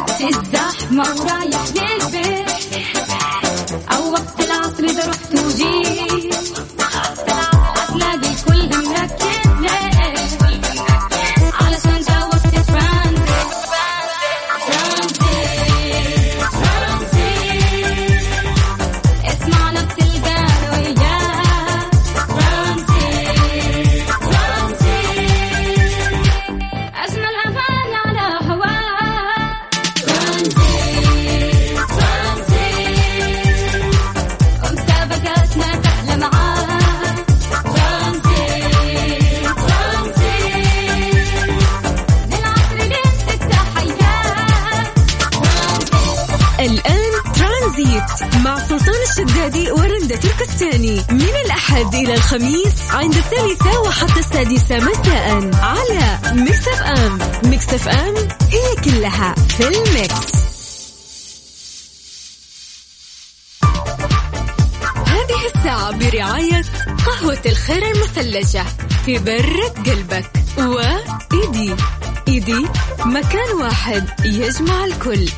وقت الزحمة ورايح للبيت في برة قلبك. وإيدي. إيدي مكان واحد يجمع الكل.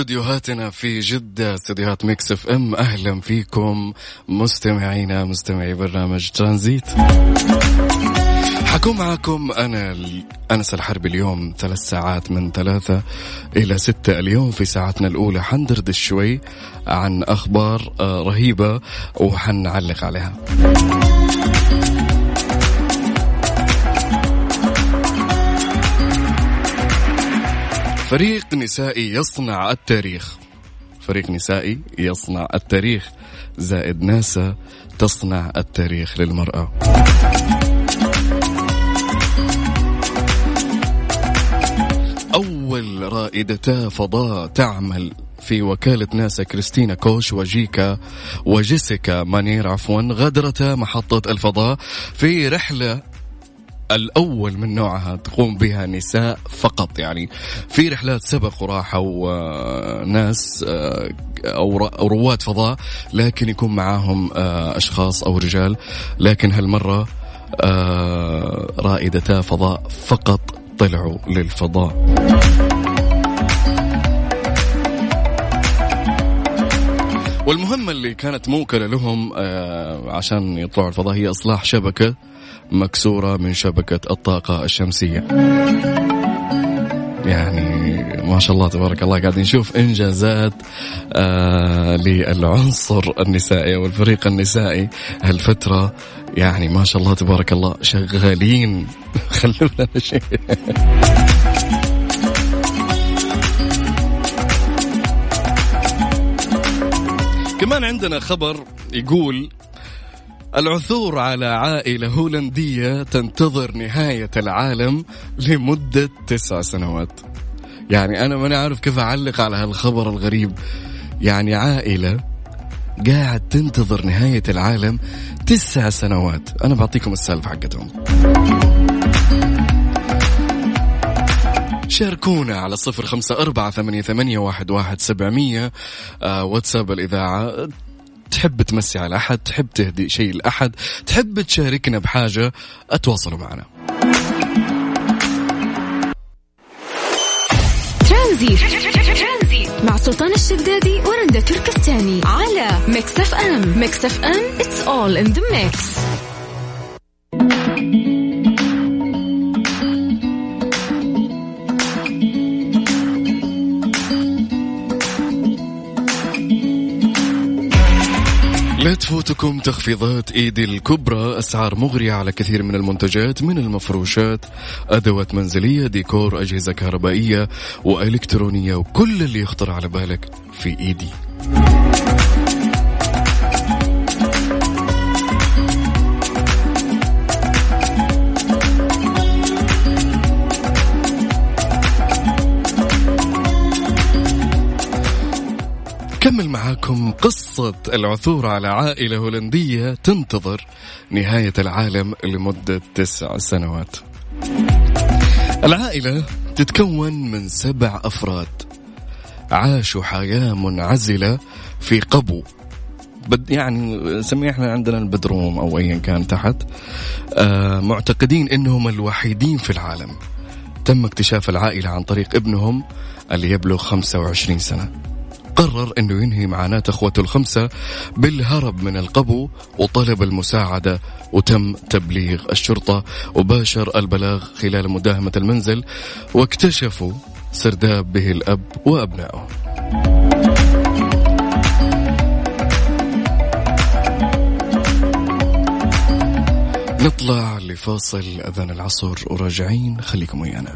استديوهاتنا في جدة استديوهات Mix FM أهلا فيكم مستمعينا مستمعي برنامج ترانزيت. حكون معاكم أنا ال- أنس الحرب اليوم ثلاث ساعات من ثلاثة إلى ستة اليوم في ساعتنا الأولى. حندردش شوي عن أخبار آه، رهيبة وحنعلق عليها. فريق نسائي يصنع التاريخ. فريق نسائي يصنع التاريخ. زائد ناسا تصنع التاريخ للمرأة. أول رائدتا فضاء تعمل في وكالة ناسا كريستينا كوش وجيكا وجيسيكا مانير عفوا غادرتا محطة الفضاء في رحلة الأول من نوعها تقوم بها نساء فقط يعني في رحلات سبق وراحوا آه، ناس آه، أو رواد فضاء لكن يكون معاهم آه، أشخاص أو رجال. لكن هالمرة رائدتا فضاء فقط طلعوا للفضاء. والمهمة اللي كانت موكلة لهم عشان يطلعوا الفضاء هي إصلاح شبكة. مكسورة من شبكة الطاقة الشمسية. يعني ما شاء الله تبارك الله قاعدين نشوف إنجازات آه للعنصر النسائي أو الفريق النسائي هالفترة. يعني ما شاء الله تبارك الله شغالين. خلوا لنا شيء كمان عندنا خبر يقول العثور على عائلة هولندية تنتظر نهاية العالم لمدة تسع سنوات. يعني أنا ماني عارف كيف أعلق على هالخبر الغريب. يعني عائلة قاعد تنتظر نهاية العالم تسع سنوات. أنا بعطيكم السالفة حقتهم. شاركونا على صفر خمسة أربعة ثمانية, ثمانية واحد, واحد سبعمية آه واتساب الإذاعة تحب تمسي على أحد تحب تهدي شيء لأحد تحب تشاركنا بحاجة أتواصلوا معنا. ترانزيت. مع سلطان الشدادي ورندا تركستاني على Mix FM. Mix FM it's all in the mix. تفوتكم تخفيضات ايدي الكبرى أسعار مغرية على كثير من المنتجات من المفروشات أدوات منزلية ديكور أجهزة كهربائية وإلكترونية وكل اللي يخطر على بالك في إيدي. كمل معاكم قصة العثور على عائلة هولندية تنتظر نهاية العالم لمدة تسع سنوات. العائلة تتكون من سبع أفراد. عاشوا حياة منعزلة في قبو. بد يعني نسميه إحنا عندنا البدروم أو ايا كان تحت. آه معتقدين إنهم الوحيدين في العالم. تم اكتشاف العائلة عن طريق ابنهم اللي يبلغ 25 سنة. قرر إنه ينهي معاناة إخوته الخمسة بالهرب من القبو وطلب المساعدة وتم تبليغ الشرطة وباشر البلاغ خلال مداهمة المنزل واكتشفوا سرداب به الأب وأبنائه. نطلع لفاصل أذان العصر وراجعين. خليكم ويانا.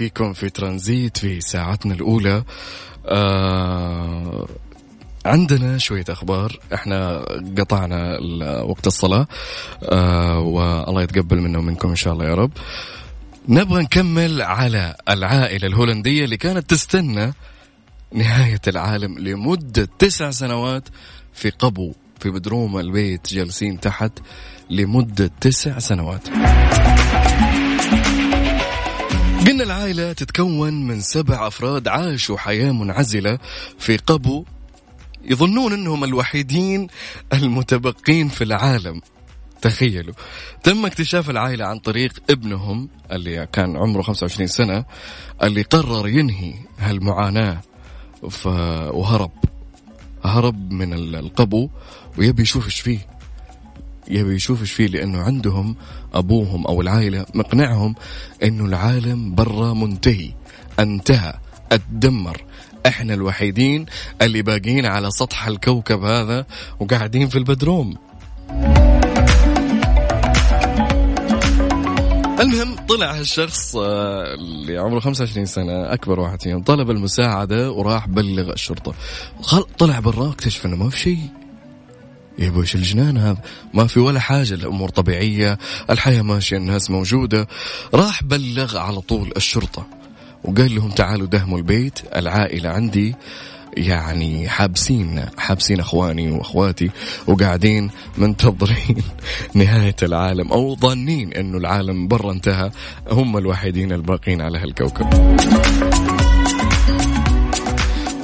فيكم في ترانزيت في ساعتنا الأولى. آه عندنا شوية أخبار. إحنا قطعنا وقت الصلاة. آه والله يتقبل منا ومنكم إن شاء الله يا رب. نبغى نكمل على العائلة الهولندية اللي كانت تستنى نهاية العالم لمدة تسع سنوات في قبو في بدروم البيت جالسين تحت لمدة تسع سنوات. قلنا العائلة تتكون من سبع أفراد عاشوا حياة منعزلة في قبو يظنون أنهم الوحيدين المتبقين في العالم. تخيلوا. تم اكتشاف العائلة عن طريق ابنهم اللي كان عمره 25 سنة اللي قرر ينهي هالمعاناة. وهرب. هرب من ال- القبو ويبي يشوف إيش فيه. يبي يشوف إيش فيه لأنه عندهم أبوهم أو العائلة مقنعهم إنه العالم برا منتهي انتهى اتدمر. إحنا الوحيدين اللي باقيين على سطح الكوكب هذا وقاعدين في البدروم. المهم طلع هالشخص آه، اللي عمره 25 سنة أكبر واحد فيهم طلب المساعدة وراح بلغ الشرطة. طلع برا اكتشف إنه ما في شيء. يا إيش الجنان هذا. ما في ولا حاجة الأمور طبيعية الحياة ماشية الناس موجودة. راح بلغ على طول الشرطة وقال لهم تعالوا دهموا البيت العائلة عندي يعني حابسين حابسين أخواني وأخواتي وقاعدين منتظرين نهاية العالم أو ظانين إنه العالم برا انتهى. هم الوحيدين الباقين على هالكوكب.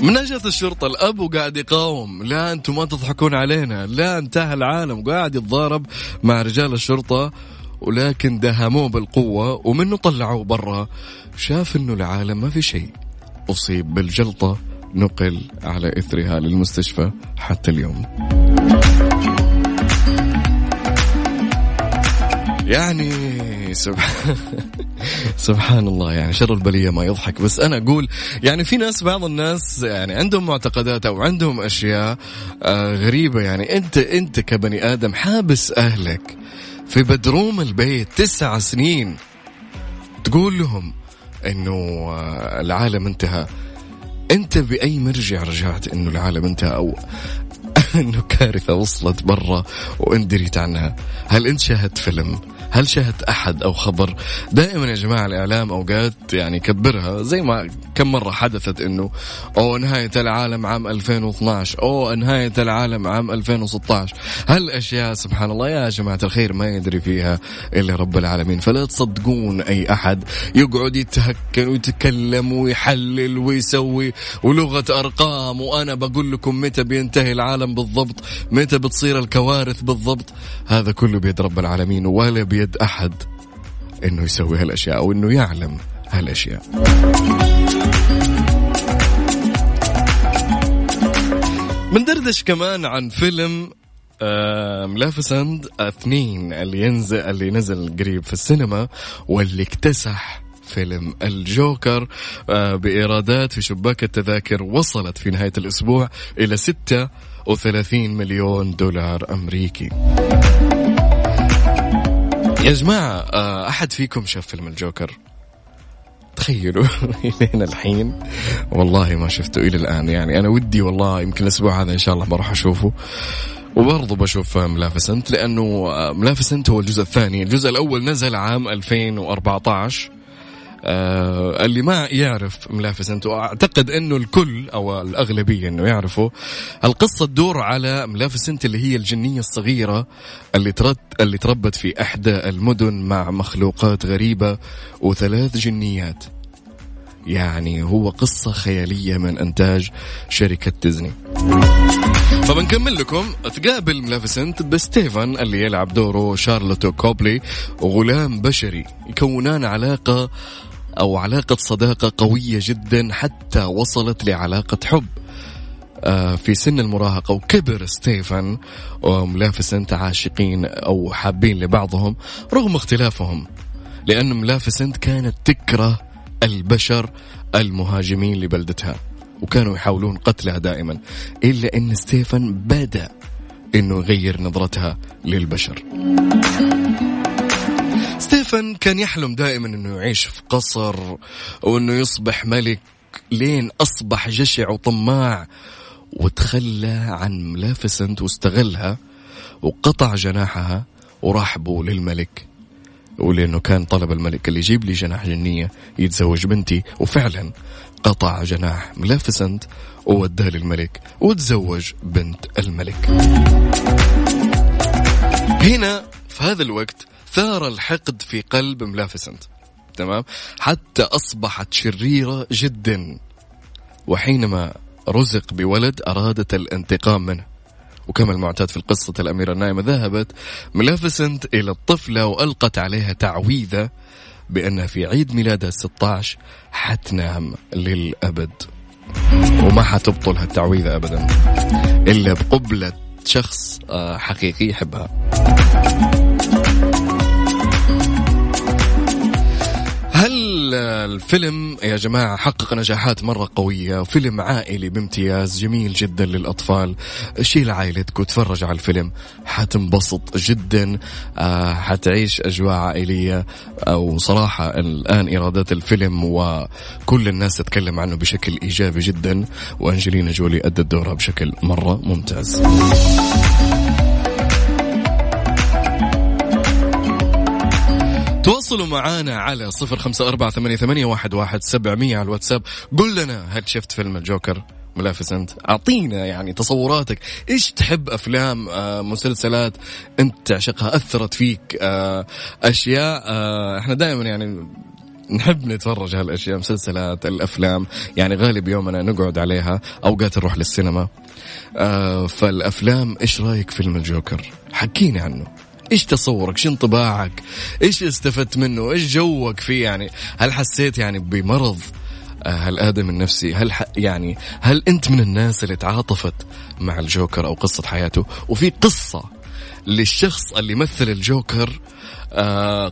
من اجت الشرطة الأب وقاعد يقاوم. لا أنتم ما تضحكون علينا. لا انتهى العالم. قاعد يتضارب مع رجال الشرطة ولكن دهموه بالقوة ومنه طلعوه برا. شاف إنه العالم ما في شيء. أصيب بالجلطة نقل على إثرها للمستشفى حتى اليوم. يعني سبحان سبحان الله يعني شر البلية ما يضحك. بس أنا أقول يعني في ناس بعض الناس يعني عندهم معتقدات أو عندهم أشياء آه غريبة. يعني أنت أنت كبني آدم حابس أهلك في بدروم البيت تسع سنين تقول لهم إنه آه العالم انتهى. أنت بأي مرجع رجعت إنه العالم انتهى؟ أو إنه كارثة وصلت برا وأنت دريت عنها؟ هل أنت شاهدت فيلم؟ هل شاهدت أحد أو خبر؟ دائما يا جماعة الإعلام أوقات يعني يكبرها زي ما كم مرة حدثت أنه أو نهاية العالم عام 2012 أو نهاية العالم عام 2016 هالأشياء سبحان الله يا جماعة الخير ما يدري فيها إلا رب العالمين. فلا تصدقون أي أحد يقعد يتهكن ويتكلم ويحلل ويسوي ولغة أرقام وأنا بقول لكم متى بينتهي العالم بالضبط متى بتصير الكوارث بالضبط. هذا كله بيد رب العالمين ولا أحد إنه يسوي هالأشياء أو إنه يعلم هالأشياء. بندردش كمان عن فيلم ملافسند اثنين اللي ينزل اللي نزل قريب في السينما واللي اكتسح فيلم الجوكر آه بإيرادات في شباك التذاكر وصلت في نهاية الأسبوع إلى 36 مليون دولار أمريكي. يا جماعة آه، أحد فيكم شاف فيلم الجوكر؟ تخيلوا لين الحين. والله ما شفته إلى الآن. يعني أنا ودي والله يمكن الأسبوع هذا إن شاء الله بروح أشوفه. وبرضه بشوف ملافسنت لأنه آه، ملافسنت هو الجزء الثاني. الجزء الأول نزل عام 2014 آه اللي ما يعرف ملافسنت واعتقد إنه الكل أو الأغلبية إنه يعرفوا القصة تدور على ملافسنت اللي هي الجنية الصغيرة اللي ترد اللي تربت في إحدى المدن مع مخلوقات غريبة وثلاث جنيات. يعني هو قصة خيالية من إنتاج شركة ديزني. فبنكمل لكم تقابل ملافسنت بستيفن اللي يلعب دوره شارلتو كوبلي وغلام بشري يكونان علاقة أو علاقة صداقة قوية جدا حتى وصلت لعلاقة حب. آه، في سن المراهقة وكبر ستيفن وملافسنت عاشقين أو حابين لبعضهم رغم اختلافهم لأن ملافسنت كانت تكره البشر المهاجمين لبلدتها وكانوا يحاولون قتلها دائما إلا أن ستيفن بدأ أنه يغير نظرتها للبشر. ستيفن كان يحلم دائما أنه يعيش في قصر وأنه يصبح ملك لين أصبح جشع وطماع وتخلى عن ملافسنت واستغلها وقطع جناحها وراح بو للملك ولأنه كان طلب الملك اللي يجيب لي جناح جنية يتزوج بنتي وفعلا قطع جناح ملافسنت ووداه للملك وتزوج بنت الملك. هنا في هذا الوقت ثار الحقد في قلب ملافسنت تمام؟ حتى أصبحت شريرة جدا. وحينما رزق بولد أرادت الانتقام منه. وكما المعتاد في القصة الأميرة النائمة ذهبت ملافسنت إلى الطفلة وألقت عليها تعويذة بأنها في عيد ميلادها 16 حتنام للأبد. وما حتبطل هالتعويذة أبدا. إلا بقبلة شخص آه، حقيقي يحبها. الفيلم يا جماعة حقق نجاحات مرة قوية فيلم عائلي بامتياز جميل جدا للأطفال. شيل عائلتك وتفرج على الفيلم. حتنبسط جدا آه، حتعيش أجواء عائلية. وصراحة الآن إيرادات الفيلم وكل الناس تتكلم عنه بشكل إيجابي جدا. وأنجلينا جولي أدت دورها بشكل مرة ممتاز. تواصلوا معنا على صفر خمسة أربعة ثمانية, ثمانية واحد, واحد سبعمية على الواتساب. قل لنا هل شفت فيلم الجوكر؟ ملافس أنت. أعطينا يعني تصوراتك. إيش تحب أفلام آه مسلسلات أنت تعشقها أثرت فيك آه أشياء آه إحنا دائما يعني نحب نتفرج هالأشياء مسلسلات الأفلام. يعني غالب يومنا نقعد عليها أوقات نروح للسينما. فالأفلام إيش رأيك فيلم الجوكر؟ حكينا عنه. إيش تصورك؟ إيش انطباعك إيش استفدت منه؟ إيش جوك فيه؟ يعني هل حسيت يعني بمرض؟ آه، الادم النفسي؟ هل. يعني هل أنت من الناس اللي تعاطفت مع الجوكر أو قصة حياته؟ وفي قصة للشخص اللي مثل الجوكر آه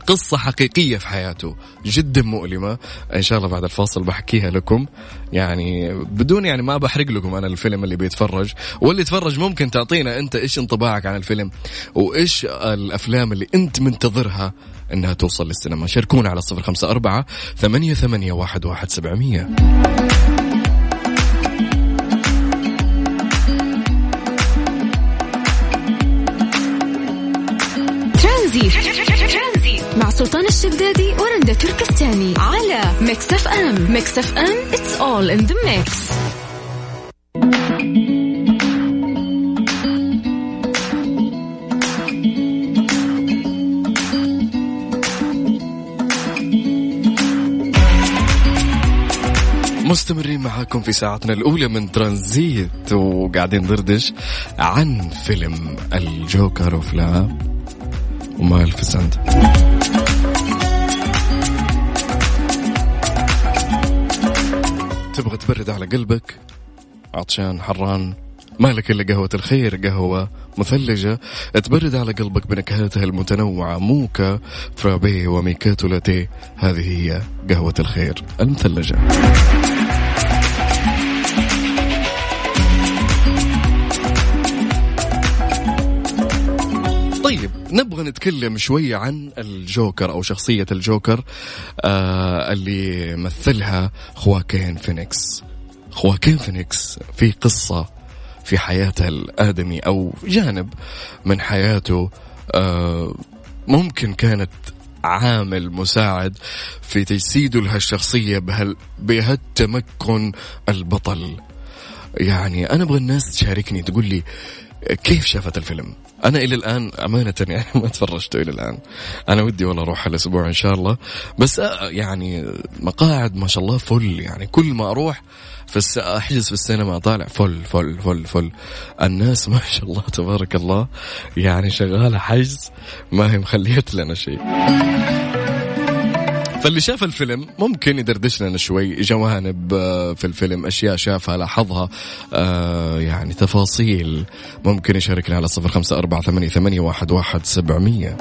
قصة حقيقية في حياته جدا مؤلمة. إن شاء الله بعد الفاصل بحكيها لكم. يعني بدون يعني ما بحرق لكم أنا الفيلم اللي بيتفرج. واللي يتفرج ممكن تعطينا أنت إيش انطباعك عن الفيلم وإيش الأفلام اللي أنت منتظرها إنها توصل للسينما. شاركونا على صفر خمسة أربعة ثمانية, ثمانية واحد, واحد سبعمية. ترانزي الشدادي ورندا تركستاني على Mix FM Mix FM it's all in the mix. مستمرين معاكم في ساعتنا الأولى من ترانزيت وقاعدين ندردش عن فيلم الجوكر وفلام ومالفيسنت تبغى تبرد على قلبك؟ عطشان حران مالك إلا قهوة الخير قهوة مثلجة. تبرد على قلبك بنكهاتها المتنوعة موكا فرابيه وميكاتو لاتيه. هذه هي قهوة الخير المثلجة. نبغى نتكلم شوية عن الجوكر أو شخصية الجوكر آه اللي مثلها خواكين فينيكس. خواكين فينيكس في قصة في حياته الآدمي أو جانب من حياته آه ممكن كانت عامل مساعد في تجسيده لهالشخصية بهال بهالتمكن البطل. يعني أنا أبغى الناس تشاركني تقول لي كيف شافت الفيلم؟ أنا إلى الآن أمانة يعني ما تفرجته إلى الآن. أنا ودي والله أروح الأسبوع إن شاء الله. بس آه، يعني مقاعد ما شاء الله فل. يعني كل ما أروح في الس... أحجز في السينما طالع فل فل فل فل. الناس ما شاء الله تبارك الله يعني شغالة حجز ما هي مخليت لنا شيء. فاللي شاف الفيلم ممكن يدردش لنا شوي جوانب آه، في الفيلم أشياء شافها لاحظها آه، يعني تفاصيل ممكن يشاركنا على صفر خمسة أربعة ثمانية, ثمانية واحد, واحد سبعمية.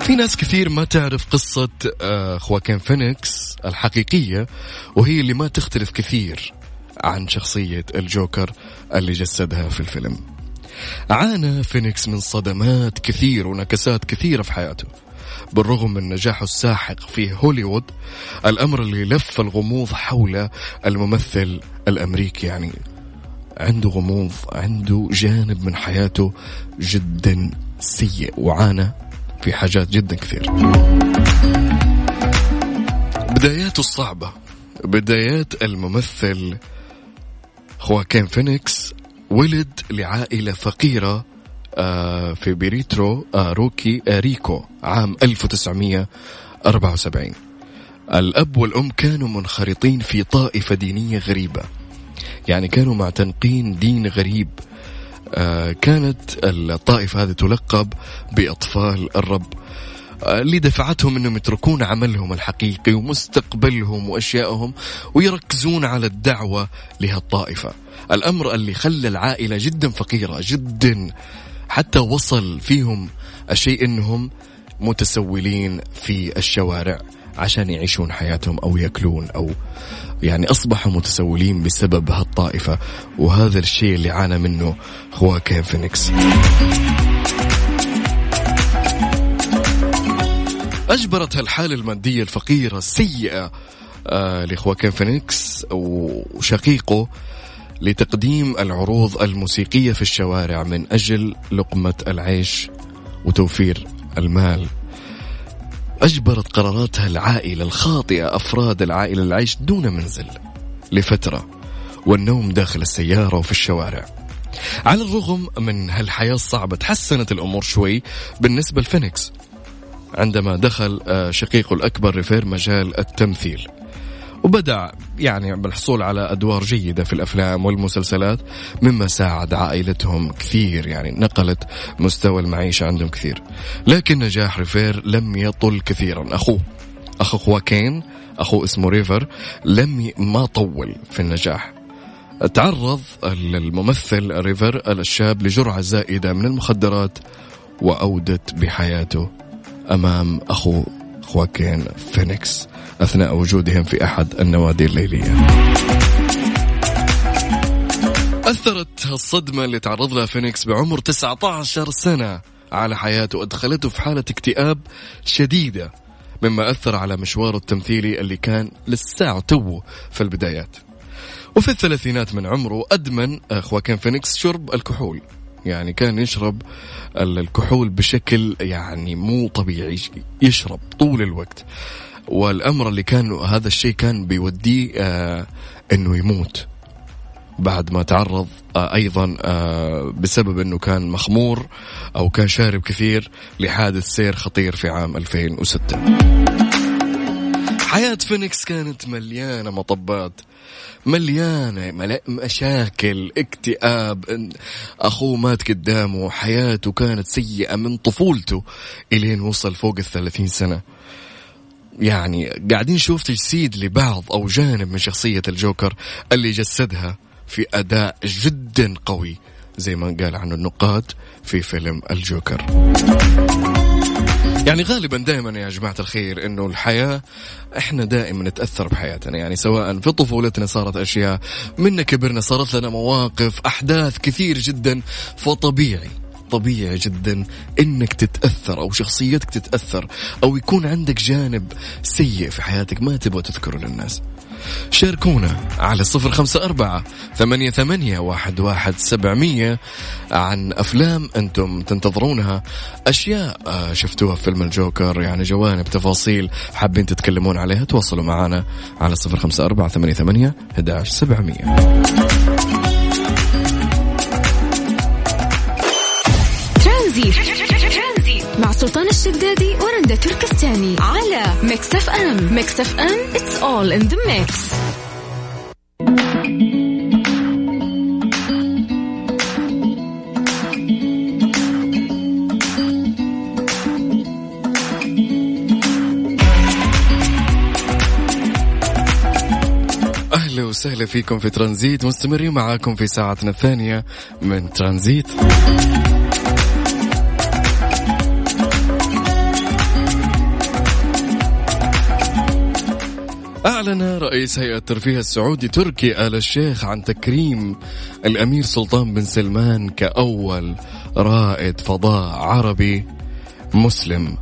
في ناس كثير ما تعرف قصة آه، خواكين فينيكس الحقيقية وهي اللي ما تختلف كثير عن شخصية الجوكر اللي جسدها في الفيلم. عانى فينيكس من صدمات كثير ونكسات كثيرة في حياته. بالرغم من نجاحه الساحق في هوليوود الأمر اللي لف الغموض حول الممثل الأمريكي يعني. عنده غموض عنده جانب من حياته جدا سيء وعانى في حاجات جدا كثير. بداياته الصعبة بدايات الممثل خواكين فينيكس ولد لعائلة فقيرة في بيريترو آه، روكي آه، ريكو عام 1974 الأب والأم كانوا منخرطين في طائفة دينية غريبة. يعني كانوا معتنقين دين غريب. آه، كانت الطائفة هذه تلقب بأطفال الرب آه، اللي دفعتهم أنهم يتركون عملهم الحقيقي ومستقبلهم وأشيائهم ويركزون على الدعوة لهالطائفة. الأمر اللي خلى العائلة جدا فقيرة جدا. حتى وصل فيهم الشيء إنهم متسولين في الشوارع عشان يعيشون حياتهم أو يأكلون أو يعني أصبحوا متسولين بسبب هالطائفة وهذا الشيء اللي عانى منه خواكين فينيكس. أجبرت هالحالة المادية الفقيرة السيئة آه لخواكين فينيكس وشقيقه لتقديم العروض الموسيقية في الشوارع من أجل لقمة العيش وتوفير المال. أجبرت قراراتها العائلة الخاطئة أفراد العائلة العيش دون منزل لفترة والنوم داخل السيارة وفي الشوارع. على الرغم من هالحياة الصعبة تحسنت الأمور شوي بالنسبة لفينيكس عندما دخل آه، شقيقه الأكبر ريفر مجال التمثيل. وبدأ يعني بالحصول على أدوار جيدة في الأفلام والمسلسلات مما ساعد عائلتهم كثير يعني نقلت مستوى المعيشة عندهم كثير. لكن نجاح ريفر لم يطل كثيرا. أخوه أخو خواكين أخوه اسمه ريفر لم ي... ما طول في النجاح. تعرض الممثل ريفر الشاب لجرعة زائدة من المخدرات وأودت بحياته أمام أخو خواكين فينيكس. أثناء وجودهم في أحد النوادي الليلية. أثرت الصدمة اللي تعرض لها فينيكس بعمر 19 سنة على حياته وأدخلته في حالة اكتئاب شديدة مما أثر على مشواره التمثيلي اللي كان لساعة توه في البدايات. وفي الثلاثينات من عمره أدمن خواكين فينيكس شرب الكحول. يعني كان يشرب ال- الكحول بشكل يعني مو طبيعي يشرب طول الوقت. والأمر اللي كان هذا الشيء كان بيوديه آه أنه يموت. بعد ما تعرض آه، أيضا آه، بسبب إنه كان مخمور أو كان شارب كثير لحادث سير خطير في عام 2006 حياة فينيكس كانت مليانة مطبات مليانة مشاكل اكتئاب أخوه مات قدامه حياته كانت سيئة من طفولته إلين وصل فوق الثلاثين سنة. يعني قاعدين نشوف تجسيد لبعض أو جانب من شخصية الجوكر اللي جسدها في أداء جدا قوي زي ما قال عنه النقاد في فيلم الجوكر. يعني غالبا دائما يا جماعة الخير إنه الحياة إحنا دائما نتأثر بحياتنا يعني سواء في طفولتنا صارت أشياء منا كبرنا صارت لنا مواقف أحداث كثير جدا فطبيعي طبيعي جدا إنك تتأثر أو شخصيتك تتأثر أو يكون عندك جانب سيء في حياتك ما تبغى تذكره للناس. شاركونا على صفر خمسة أربعة ثمانية, ثمانية واحد, واحد سبعمية عن أفلام أنتم تنتظرونها. أشياء آه، شفتوها في فيلم الجوكر يعني جوانب تفاصيل حابين تتكلمون عليها تواصلوا معنا على صفر خمسة أربعة ثمانية, ثمانية سبعمية. ترانزيت. مع سلطان الشدادي ورندا تركستاني على ميكس اف ام. ميكس اف ام it's all in the mix. أهلا وسهلا فيكم في ترانزيت مستمرين معاكم في ساعتنا الثانية من ترانزيت. أعلن رئيس هيئة الترفيه السعودي تركي آل الشيخ عن تكريم الأمير سلطان بن سلمان كأول رائد فضاء عربي مسلم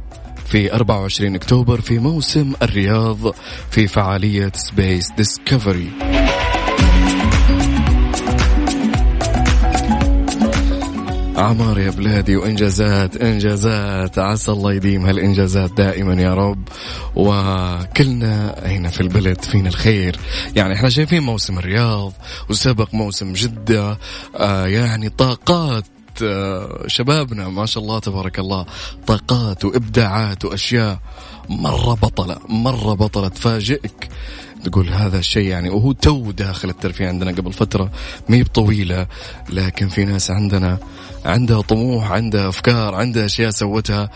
في 24 أكتوبر في موسم الرياض في فعالية Space Discovery عمار يا بلادي وإنجازات إنجازات. عسى الله يديم هالإنجازات دائما يا رب. وكلنا هنا في البلد فينا الخير. يعني إحنا شايفين موسم الرياض وسبق موسم جدة. آه يعني طاقات آه، شبابنا ما شاء الله تبارك الله. طاقات وإبداعات وأشياء. مرة بطلة مرة بطلة تفاجئك. تقول هذا الشيء يعني وهو تو داخل الترفيه عندنا قبل فترة. مي بطويلة لكن في ناس عندنا عندها طموح عندها أفكار عندها أشياء سوتها.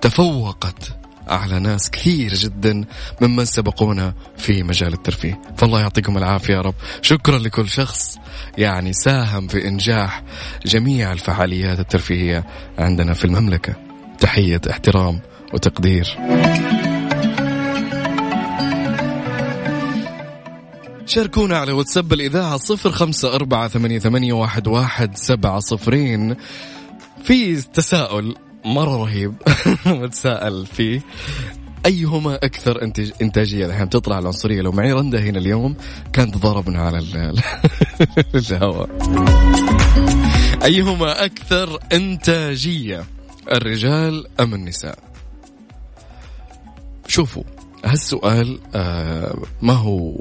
تفوقت على ناس كثير جدا ممن سبقونا في مجال الترفيه. فالله يعطيكم العافية يا رب. شكرا لكل شخص يعني ساهم في إنجاح جميع الفعاليات الترفيهية عندنا في المملكة. تحية احترام وتقدير. شاركونا على واتساب الإذاعة صفر خمسة أربعة ثمانية, واحد, واحد سبعة صفرين. في تساؤل مرة رهيب متساءل فيه. أيهما أكثر إنتاج إنتاجية الحين؟ تطلع العنصرية. لو معي رندا هنا اليوم كانت ضربنا على ال- الهواء. أيهما أكثر إنتاجية؟ الرجال أم النساء؟ شوفوا هالسؤال آه ما هو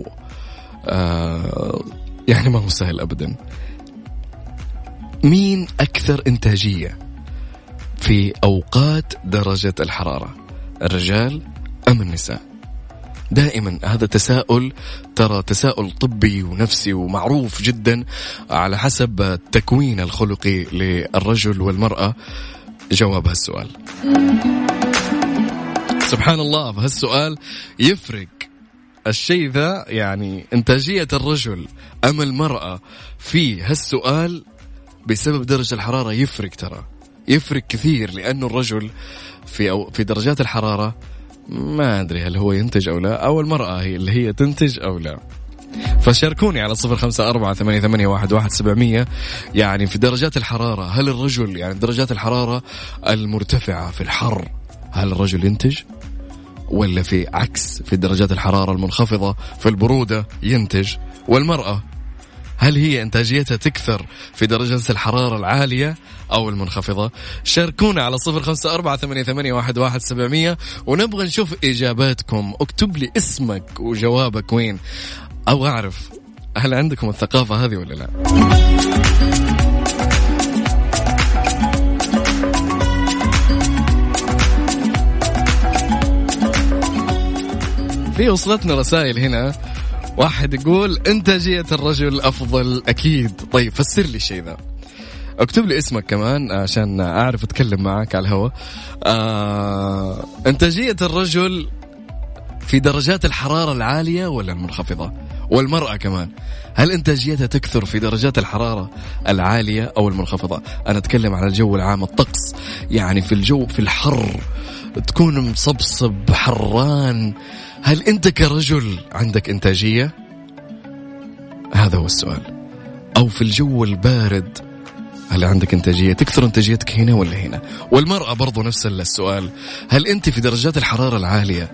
آه يعني ما هو سهل أبدا. مين أكثر إنتاجية في أوقات درجة الحرارة؟ الرجال أم النساء؟ دائما هذا تساؤل ترى تساؤل طبي ونفسي ومعروف جدا على حسب التكوين الخلقي للرجل والمرأة. جواب هالسؤال. سبحان الله فهالسؤال يفرق. الشيء ذا يعني إنتاجية الرجل أم المرأة في هالسؤال بسبب درجة الحرارة يفرق ترى. يفرق كثير لأنه الرجل في أو في درجات الحرارة ما أدري هل هو ينتج أو لا أو المرأة هي اللي هي تنتج أو لا. فشاركوني على صفر خمسة أربعة ثمانية, ثمانية واحد, واحد سبعمية. يعني في درجات الحرارة هل الرجل يعني درجات الحرارة المرتفعة في الحر هل الرجل ينتج؟ ولا في عكس في درجات الحرارة المنخفضة في البرودة ينتج. والمرأة هل هي إنتاجيتها تكثر في درجة الحرارة العالية أو المنخفضة؟ شاركونا على صفر خمسة أربعة ثمانية, واحد سبعمية ونبغى نشوف إجاباتكم. اكتب لي اسمك وجوابك وين. أو أعرف هل عندكم الثقافة هذه ولا لا؟ في وصلتنا رسائل هنا. واحد يقول إنتاجية الرجل أفضل أكيد. طيب فسر لي الشيء ذا. اكتب لي اسمك كمان عشان أعرف أتكلم معك على الهواء. آه انتاجيه الرجل في درجات الحرارة العالية ولا المنخفضة؟ والمرأة كمان. هل انتاجيتها تكثر في درجات الحرارة العالية أو المنخفضة؟ أنا أتكلم عن الجو العام الطقس. يعني في الجو في الحر تكون مصبصب حران هل انت كرجل عندك إنتاجية؟ هذا هو السؤال. أو في الجو البارد هل عندك إنتاجية؟ تكثر إنتاجيتك هنا ولا هنا؟ والمرأة برضو نفس السؤال. هل أنت في درجات الحرارة العالية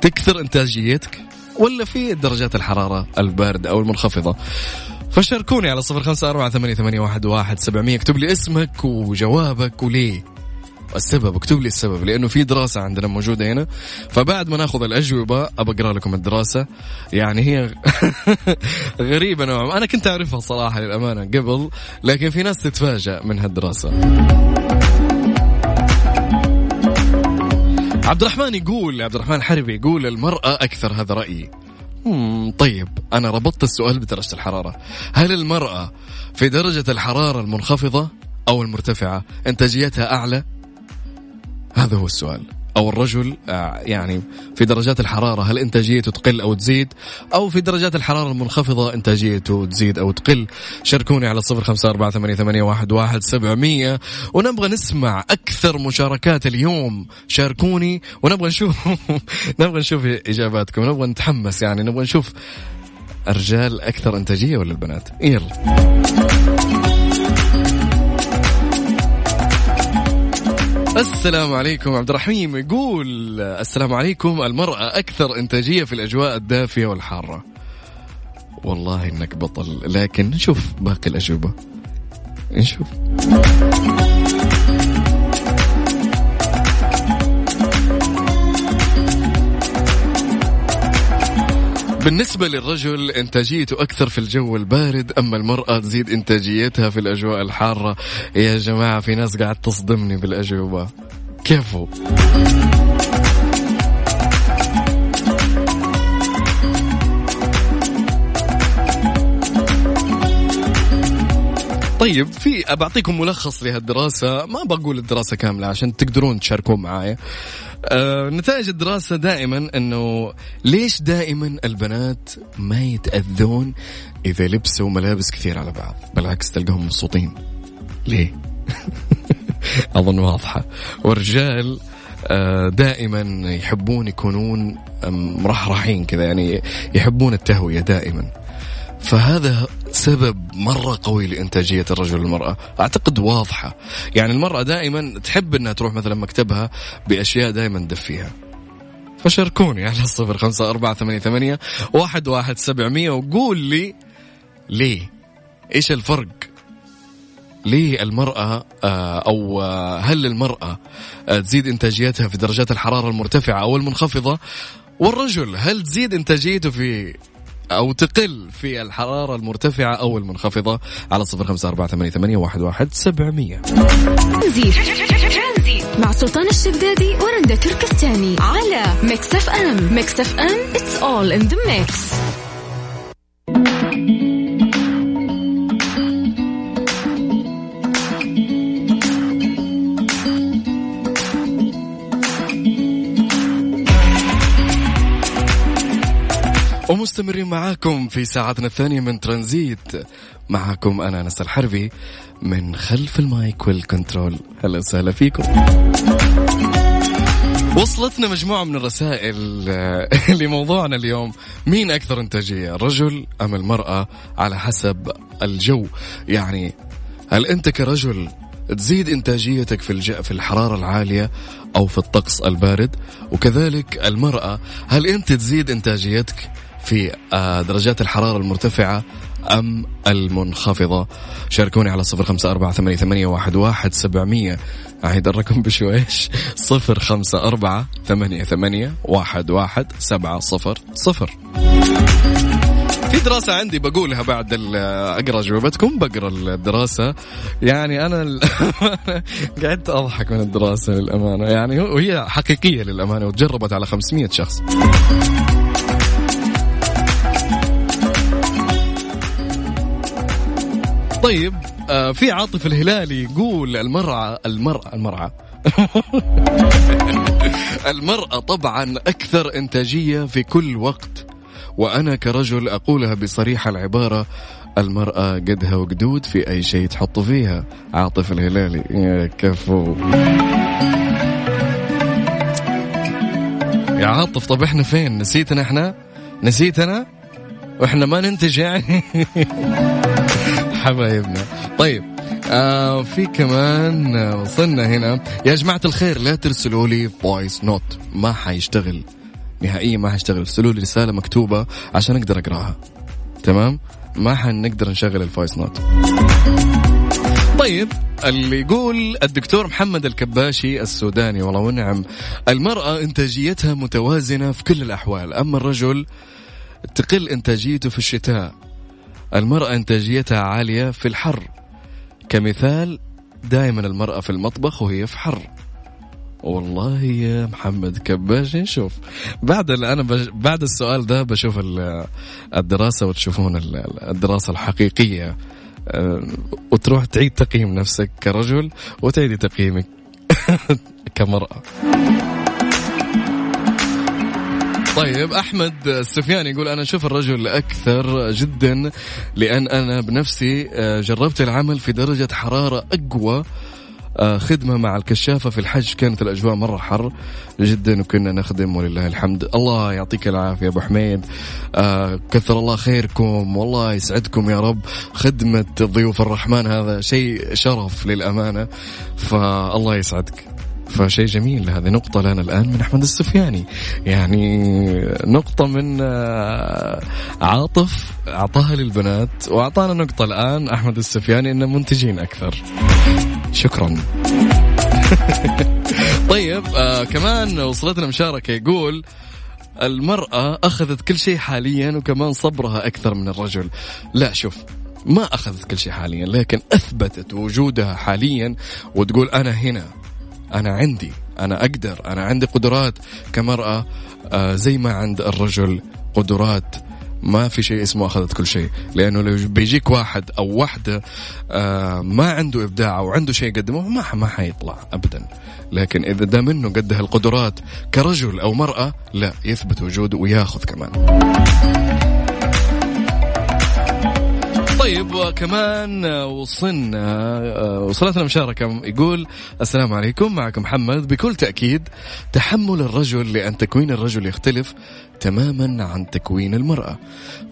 تكثر إنتاجيتك؟ ولا في درجات الحرارة الباردة أو المنخفضة؟ فشاركوني على صفر خمسة أربعة ثمانية, واحد سبعمية. اكتب لي اسمك وجوابك وليه. السبب اكتب لي السبب لأنه في دراسة عندنا موجودة هنا. فبعد ما ناخذ الأجوبة ابى أقرأ لكم الدراسة. يعني هي غريبة نوعا ما. أنا كنت أعرفها صراحة للأمانة قبل لكن في ناس تتفاجأ من هالدراسة. عبد الرحمن يقول عبد الرحمن حربي يقول المرأة أكثر هذا رأيي. طيب أنا ربطت السؤال بدرجة الحرارة. هل المرأة في درجة الحرارة المنخفضة أو المرتفعة؟ إنتاجيتها أعلى؟ هذا هو السؤال. أو الرجل آه، يعني في درجات الحرارة هل إنتاجيته تقل أو تزيد؟ أو في درجات الحرارة المنخفضة إنتاجيته تزيد أو تقل؟ شاركوني على صفر خمسة أربعة ثمانية, ثمانية واحد, واحد سبعمية. ونبغى نسمع أكثر مشاركات اليوم. شاركوني ونبغى نشوف نبغى نشوف إجاباتكم. نبغى نتحمس يعني. نبغى نشوف الرجال أكثر إنتاجية ولا البنات؟ يلا. السلام عليكم عبد الرحيم يقول السلام عليكم المرأة أكثر إنتاجية في الأجواء الدافية والحارة. والله إنك بطل لكن نشوف باقي الأجوبة. نشوف. بالنسبة للرجل إنتاجيته أكثر في الجو البارد أما المرأة تزيد إنتاجيتها في الأجواء الحارة. يا جماعة في ناس قاعد تصدمني بالأجوبة. كيفو؟ طيب في بعطيكم ملخص لهالدراسة. ما بقول الدراسة كاملة عشان تقدرون تشاركون معايا. آه نتائج الدراسة دائما إنه ليش دائما البنات ما يتأذون إذا لبسوا ملابس كثير على بعض بالعكس تلقاهم مبسوطين. ليه؟ أظن واضحة. والرجال آه، دائما يحبون يكونون مرحرحين كذا يعني يحبون التهوية دائما. فهذا سبب مرة قوي لإنتاجية الرجل والمرأة. أعتقد واضحة. يعني المرأة دائما تحب أنها تروح مثلا مكتبها بأشياء دائما تدفيها. فشاركوني على الصفر خمسة أربعة ثمانية, ثمانية واحد, واحد سبعمية وقول لي ليه إيش الفرق ليه المرأة آه، أو آه، هل المرأة آه، تزيد إنتاجيتها في درجات الحرارة المرتفعة أو المنخفضة؟ والرجل هل تزيد إنتاجيته في أو تقل في الحرارة المرتفعة أو المنخفضة على صفر خمسة أربعة ثمانية, واحد, واحد سبعمية. مع سلطان الشدادي ورندا تركستاني على ميكس أف أم. ميكس أف أم it's all in the mix. ومستمرين معاكم في ساعتنا الثانية من ترانزيت. معاكم أنا أنس الحربي من خلف المايك وال control. هلا وسهلا فيكم. وصلتنا مجموعة من الرسائل آه، لموضوعنا اليوم. مين أكثر إنتاجية الرجل أم المرأة؟ على حسب الجو. يعني هل أنت كرجل تزيد إنتاجيتك في. في الحرارة العالية أو في الطقس البارد؟ وكذلك المرأة هل أنت تزيد إنتاجيتك؟ في آه، درجات الحرارة المرتفعة أم المنخفضة. شاركوني على صفر خمسة أربعة ثمانية, ثمانية واحد, واحد سبعمية. أعيد الرقم بشويش. صفر خمسة أربعة ثمانية, ثمانية واحد, واحد سبعة صفر صفر. في دراسة عندي بقولها بعد أقرأ جوابتكم بقرأ الدراسة. يعني أنا ال- قعدت أضحك من الدراسة للأمانة. يعني وهي حقيقية للأمانة وتجربت على 500 شخص. طيب آه في عاطف الهلالي يقول المرأة المرأة المرأة. المرأة طبعا أكثر إنتاجية في كل وقت وأنا كرجل أقولها بصريح العبارة المرأة قدها وقدود في أي شيء تحط فيها. عاطف الهلالي يا كفو. يا عاطف طب إحنا فين؟ نسيتنا إحنا؟ نسيتنا؟ وإحنا ما ننتج يعني؟ حبايبنا طيب آه في كمان آه، وصلنا هنا. يا جماعة الخير لا ترسلوا لي voice note ما حيشتغل نهائيا ما حيشتغل. ارسلوا لي رسالة مكتوبة عشان أقدر أقراها. تمام؟ ما حنقدر نشغل ال voice note طيب اللي يقول الدكتور محمد الكباشي السوداني والله ونعم. المرأة إنتاجيتها متوازنة في كل الأحوال أما الرجل تقل إنتاجيته في الشتاء. المرأة إنتاجيتها عالية في الحر. كمثال دائما المرأة في المطبخ وهي في حر. والله يا محمد كباش نشوف. بعد أنا بعد السؤال ده بشوف ال- الدراسة وتشوفون ال- الدراسة الحقيقية. أه، وتروح تعيد تقييم نفسك كرجل وتعيدي تقييمك كمرأة. طيب أحمد السفياني يقول أنا أشوف الرجل أكثر جدا لأن أنا بنفسي آه، جربت العمل في درجة حرارة أقوى آه، خدمة مع الكشافة في الحج. كانت الأجواء مرة حر جدا وكنا نخدم ولله الحمد. الله يعطيك العافية أبو حميد. آه، كثر الله خيركم. والله يسعدكم يا رب. خدمة ضيوف الرحمن هذا شيء شرف للأمانة. فالله يسعدك. فشيء جميل. هذه نقطة لنا الآن من أحمد السفياني. يعني نقطة من آه، عاطف أعطاها للبنات وأعطانا نقطة الآن أحمد السفياني أنه منتجين أكثر. شكرا. طيب آه كمان وصلتنا مشاركة يقول المرأة أخذت كل شيء حاليا وكمان صبرها أكثر من الرجل. لا شوف ما أخذت كل شيء حاليا لكن أثبتت وجودها حاليا وتقول أنا هنا. أنا عندي أنا أقدر أنا عندي قدرات. كمرأة آه زي ما عند الرجل قدرات. ما في شيء اسمه أخذت كل شيء. لأنه لو بيجيك واحد أو واحدة آه ما عنده إبداع أو عنده شيء يقدمه ما ما حيطلع أبدا. لكن إذا دام إنه قد هالقدرات كرجل أو مرأة لا يثبت وجوده ويأخذ كمان. طيب وكمان وصلنا وصلتنا مشاركة يقول السلام عليكم معكم محمد. بكل تأكيد تحمل الرجل لأن تكوين الرجل يختلف تماما عن تكوين المرأة.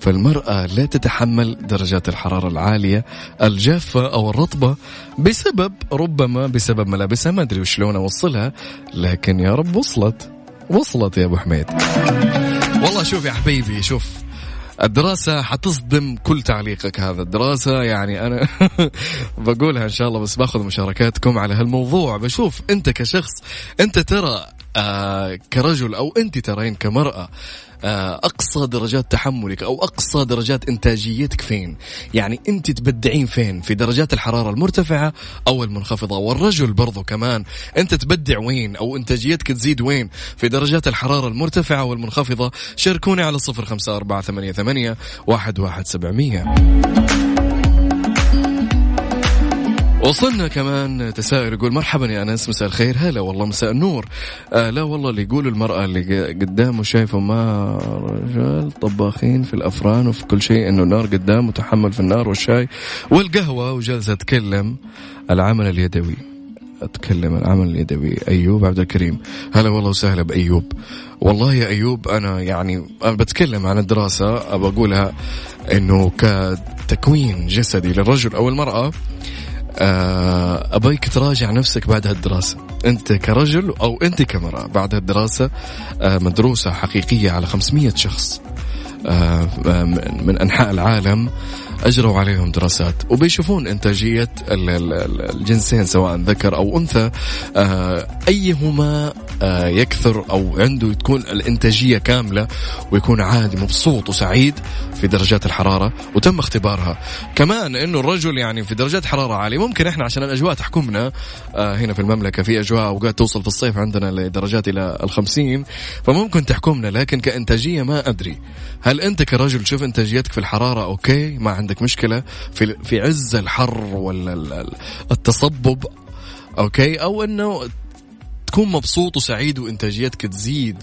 فالمرأة لا تتحمل درجات الحرارة العالية الجافة أو الرطبة بسبب ربما بسبب ملابسها ما أدري وشلون أوصلها لكن يا رب وصلت. وصلت يا أبو حميد. والله شوف يا حبيبي شوف الدراسة حتصدم كل تعليقك هذا. الدراسة يعني أنا بقولها إن شاء الله بس باخذ مشاركاتكم على هالموضوع. بشوف أنت كشخص أنت ترى آه كرجل أو أنت ترين كمرأة آه، أقصى درجات تحملك أو أقصى درجات إنتاجيتك فين؟ يعني أنت تبدعين فين؟ في درجات الحرارة المرتفعة أو المنخفضة؟ والرجل برضو كمان. أنت تبدع وين؟ أو إنتاجيتك تزيد وين؟ في درجات الحرارة المرتفعة والمنخفضة. شاركوني على 0548811700 وصلنا كمان تساؤل يقول مرحبا يا أنس مساء الخير. هلا والله مساء النور. آه لا والله اللي يقول المرأة اللي قدامه شايفه ما رجال طباخين في الأفران وفي كل شيء إنه النار قدامه تحمل في النار والشاي والقهوة وجالس أتكلم العمل اليدوي. أتكلم العمل اليدوي. أيوب عبد الكريم. هلا والله وسهلا بأيوب. والله يا أيوب أنا يعني أنا بتكلم عن الدراسة ابى أقولها إنه كتكوين جسدي للرجل أو المرأة آه، أبيك تراجع نفسك بعد هالدراسة. أنت كرجل أو أنت كمرأة بعد هالدراسة آه، مدروسة حقيقية على 500 شخص آه، من أنحاء العالم أجروا عليهم دراسات. وبيشوفون إنتاجية ال- ال- ال- الجنسين سواء ذكر أو أنثى آه، أيهما آه، يكثر أو عنده تكون الإنتاجية كاملة ويكون عادي مبسوط وسعيد في درجات الحرارة وتم اختبارها. كمان أنه الرجل يعني في درجات حرارة عالية ممكن إحنا عشان الأجواء تحكمنا آه، هنا في المملكة في أجواء أوقات توصل في الصيف عندنا لدرجات إلى الخمسين فممكن تحكمنا لكن كإنتاجية ما أدري. هل أنت كرجل تشوف إنتاجيتك في الحرارة okay؟ ما عندك مشكلة في في عز الحر ولا ال- ال- التصبب okay؟ أو أنه تكون مبسوط وسعيد وإنتاجيتك تزيد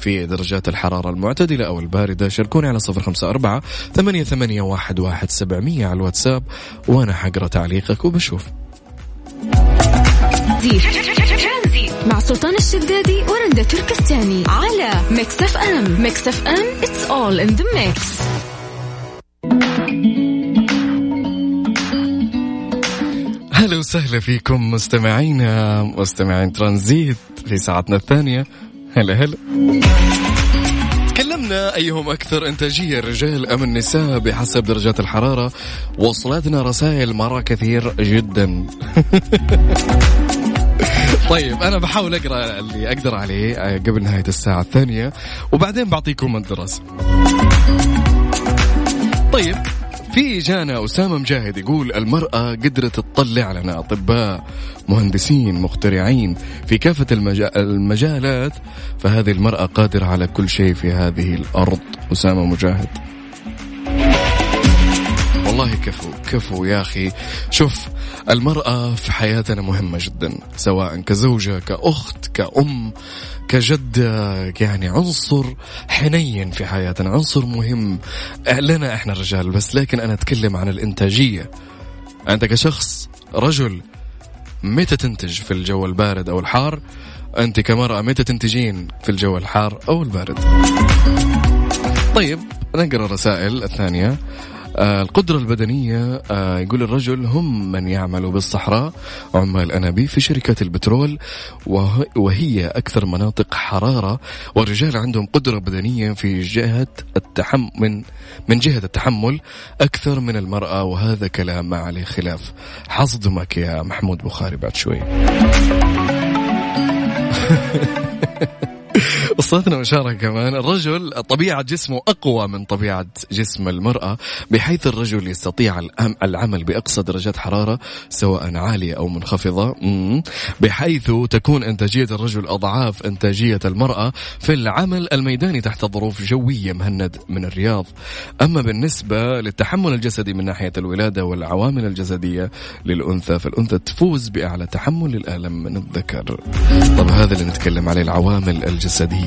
في درجات الحرارة المعتدلة أو الباردة. شاركوني على صفر خمسة أربعة ثمانية, ثمانية واحد, واحد سبعمية على الواتساب وأنا حقرأ تعليقك وبشوف. مع سلطان الشدادي ورندا تركستاني على ميكس أف أم. ميكس أف أم it's all in the mix. هلا وسهلا فيكم مستمعينا مستمعين ترانزيت في ساعتنا الثانية. هلا هلا. تكلمنا أيهم أكثر إنتاجية الرجال أم النساء بحسب درجات الحرارة. وصلتنا رسائل مرة كثير جدا. طيب أنا بحاول أقرأ اللي أقدر عليه آه، قبل نهاية الساعة الثانية. وبعدين بعطيكم الدراسة. طيب في جانا أسامة مجاهد يقول المرأة قدرت تطلع لنا أطباء مهندسين مخترعين في كافة المجا- المجالات فهذه المرأة قادرة على كل شيء في هذه الأرض. أسامة مجاهد. والله كفو كفو يا أخي. شوف المرأة في حياتنا مهمة جدا سواء كزوجة كأخت كأم كجدة يعني عنصر حنين في حياتنا عنصر مهم. لنا إحنا الرجال بس لكن أنا أتكلم عن الإنتاجية. أنت كشخص رجل متى تنتج في الجو البارد أو الحار؟ أنت كمرأة متى تنتجين في الجو الحار أو البارد؟ طيب نقرأ الرسائل الثانية. القدرة البدنية آه يقول الرجل هم من يعملوا بالصحراء عمال أنابيب في شركات البترول وه- وهي أكثر مناطق حرارة والرجال عندهم قدرة بدنية في جهة التحمل من من جهة التحمل أكثر من المرأة وهذا كلام ما عليه خلاف. حصدمك يا محمود بخاري بعد شوي. وصلتنا مشاركة كمان. الرجل طبيعة جسمه أقوى من طبيعة جسم المرأة بحيث الرجل يستطيع العمل بأقصى درجات حرارة سواء عالية أو منخفضة. بحيث تكون إنتاجية الرجل أضعاف إنتاجية المرأة في العمل الميداني تحت ظروف جوية مهند من الرياض. أما بالنسبة للتحمل الجسدي من ناحية الولادة والعوامل الجسدية للأنثى فالأنثى تفوز بأعلى تحمل الألم من الذكر. طب هذا اللي نتكلم عليه العوامل الجسدية.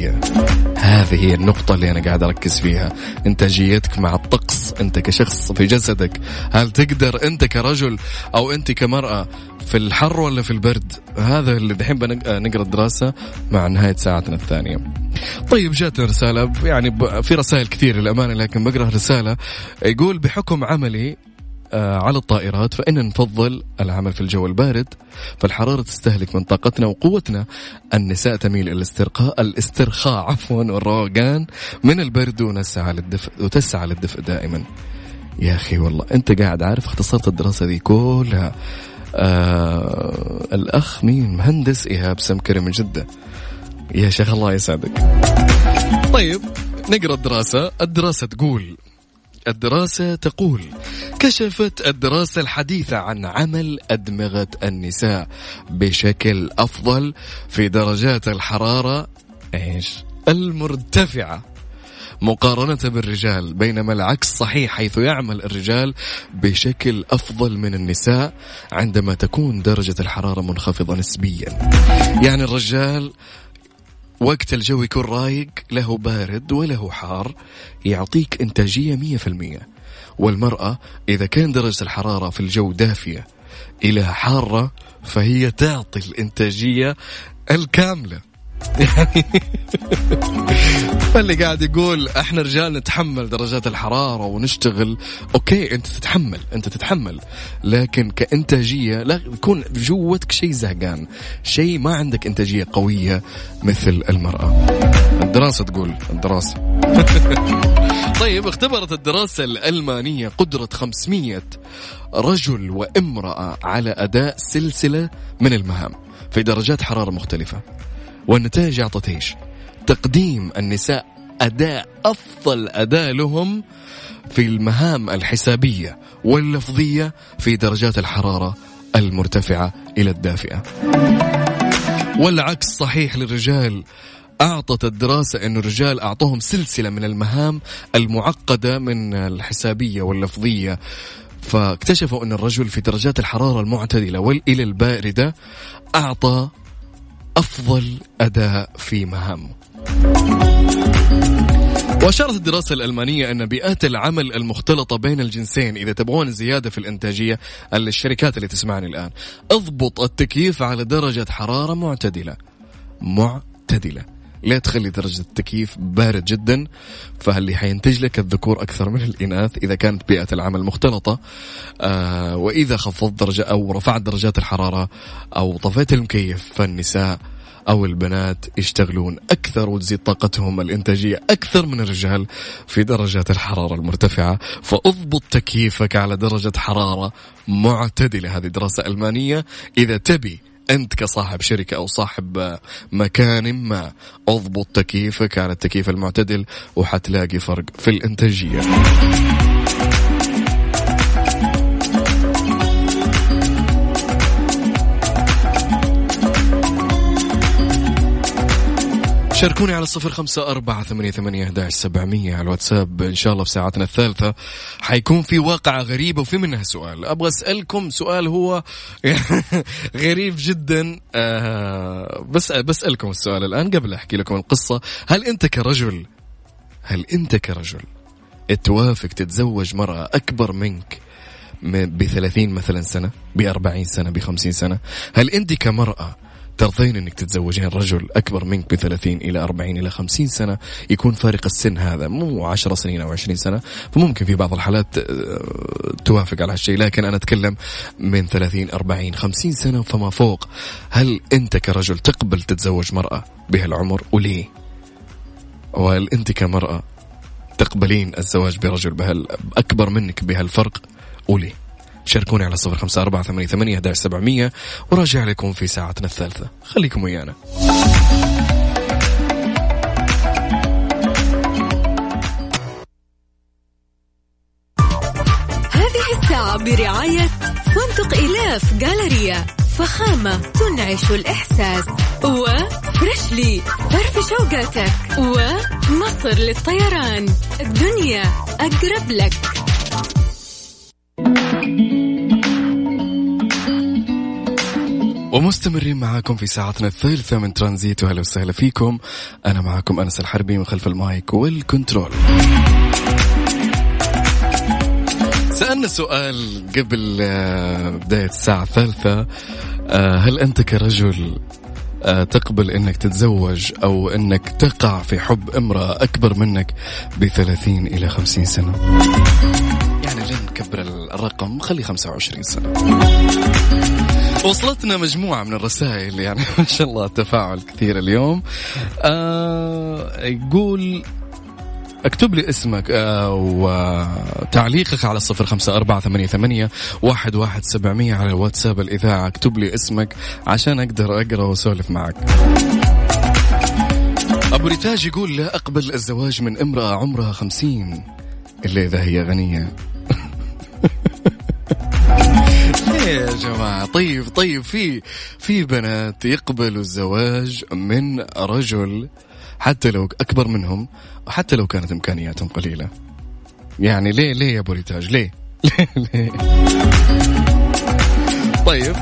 هذه هي النقطة اللي أنا قاعد أركز فيها. إنتاجيتك مع الطقس أنت كشخص في جسدك هل تقدر أنت كرجل أو أنت كمرأة في الحر ولا في البرد؟ هذا اللي دحين بنقرأ الدراسة مع نهاية ساعتنا الثانية. طيب جاتنا رسالة يعني في رسائل كثير للأمانة لكن بقرأ رسالة يقول بحكم عملي آه، على الطائرات فإن نفضل العمل في الجو البارد. فالحرارة تستهلك من طاقتنا وقوتنا. النساء تميل إلى الاسترخاء الاسترخاء عفوا والروقان من البرد ونسعى للدفء وتسعى للدفء دائما. يا أخي والله أنت قاعد عارف اختصرت الدراسة دي كلها. آه الأخ مين؟ مهندس إيهاب سمكري من جدة. يا شيخ الله يسعدك. طيب نقرأ الدراسة. الدراسة تقول الدراسة تقول كشفت الدراسة الحديثة عن عمل أدمغة النساء بشكل أفضل في درجات الحرارة إيش؟ المرتفعة. مقارنة بالرجال بينما العكس صحيح حيث يعمل الرجال بشكل أفضل من النساء عندما تكون درجة الحرارة منخفضة نسبيا. يعني الرجال وقت الجو يكون رايق له بارد وله حار يعطيك إنتاجية مية في المية. والمرأة إذا كان درجة الحرارة في الجو دافية إلى حارة فهي تعطي الإنتاجية الكاملة. فاللي قاعد يقول إحنا رجال نتحمل درجات الحرارة ونشتغل. أوكي أنت تتحمل أنت تتحمل. لكن كإنتاجية لا يكون جوتك شيء زهقان. شيء ما عندك إنتاجية قوية مثل المرأة. الدراسة تقول الدراسة. طيب اختبرت الدراسة الألمانية قدرة 500 رجل وامرأة على أداء سلسلة من المهام في درجات حرارة مختلفة. والنتائج أعطت إيش؟ تقديم النساء أداء أفضل أداء لهم في المهام الحسابية واللفظية في درجات الحرارة المرتفعة إلى الدافئة. والعكس صحيح للرجال. أعطت الدراسة أن الرجال أعطوهم سلسلة من المهام المعقدة من الحسابية واللفظية. فاكتشفوا أن الرجل في درجات الحرارة المعتدلة والإلى الباردة أعطى أفضل أداء في مهامه وأشارت الدراسة الألمانية أن بيئات العمل المختلطة بين الجنسين إذا تبغون زيادة في الإنتاجية الشركات اللي تسمعني الآن أضبط التكييف على درجة حرارة معتدلة. معتدلة. لا تخلي درجة التكييف بارد جدا فاللي حينتج لك الذكور أكثر من الإناث إذا كانت بيئة العمل مختلطة؟ آه وإذا خفضت درجة أو رفعت درجات الحرارة أو طفيت المكيف فالنساء أو البنات يشتغلون أكثر وتزيد طاقتهم الإنتاجية أكثر من الرجال في درجات الحرارة المرتفعة. فأضبط تكييفك على درجة حرارة معتدلة. هذه دراسة ألمانية. إذا تبي أنت كصاحب شركة أو صاحب مكان ما اضبط تكييفك على التكييف المعتدل وحتلاقي فرق في الإنتاجية. شاركوني على صفر خمسة أربعة ثمانية, ثمانية سبعمية على الواتساب. إن شاء الله في ساعتنا الثالثة حيكون في واقعة غريبة وفي منها سؤال. أبغى أسألكم سؤال هو غريب جدا. آه بس بسألكم السؤال الآن قبل أحكي لكم القصة. هل أنت كرجل؟ هل أنت كرجل توافق تتزوج مرأة أكبر منك ب 30 مثلا سنة ب 40 سنة ب 50 سنة؟ هل أنت كمرأة ترضين إنك تتزوجين رجل أكبر منك ب 30 إلى 40 إلى 50 سنة يكون فارق السن هذا مو 10 سنين أو 20 سنة فممكن في بعض الحالات آه، توافق على هالشيء لكن أنا أتكلم من 30 40 50 سنة فما فوق هل أنت كرجل تقبل تتزوج مرأة بهالعمر وليه؟ وهل أنت كمرأة تقبلين الزواج برجل بهال أكبر منك بهالفرق وليه؟ شاركوني على صفر خمسة أربعة ثمانية ثمانية سبعمية وراجع لكم في ساعتنا الثالثة. خليكم ويانا. هذه الساعة برعاية فندق إلاف جالريا فخامة تنعش الإحساس. وفريشلي فرف شوقاتك. ومصر للطيران. الدنيا أقرب لك. ومستمرين معاكم في ساعتنا الثالثة من ترانزيت. وهلا وسهلا فيكم. أنا معاكم أنس الحربي من خلف المايك والكنترول. سألنا سؤال قبل آه، بداية الساعة الثالثة. آه، هل أنت كرجل آه، تقبل إنك تتزوج أو إنك تقع في حب امرأة أكبر منك ب 30 إلى 50 سنة؟ يعني لين نكبر الرقم خلي 25 سنة. وصلتنا مجموعة من الرسائل يعني ما شاء الله تفاعل كثير اليوم. آه يقول اكتب لي اسمك آه وتعليقك على الصفر خمسة أربعة ثمانية, ثمانية واحد, واحد سبعمية على الواتساب الإذاعة. اكتب لي اسمك عشان أقدر أقرأ وأسولف معك. أبو ريتاج يقول لا أقبل الزواج من امرأة عمرها خمسين إلا إذا هي غنية. يا جماعة. طيب طيب في في بنات يقبلوا الزواج من رجل حتى لو أكبر منهم وحتى لو كانت إمكانياتهم قليلة. يعني ليه ليه يا أبو ريتاج؟ ليه ليه, ليه؟ طيب.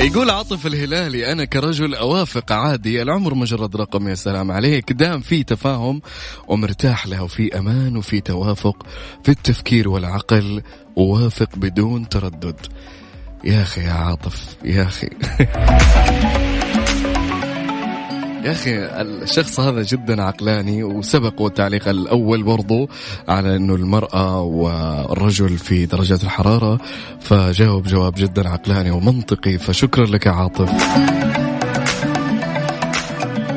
يقول عاطف الهلالي أنا كرجل أوافق عادي العمر مجرد رقم يا سلام عليك. دام في تفاهم ومرتاح له وفي أمان وفي توافق في التفكير والعقل ووافق بدون تردد. يا أخي يا عاطف يا أخي. يا أخي الشخص هذا جدا عقلاني وسبق التعليق الأول برضو على إنه المرأة والرجل في درجات الحرارة فجاوب جواب جدا عقلاني ومنطقي فشكرا لك يا عاطف.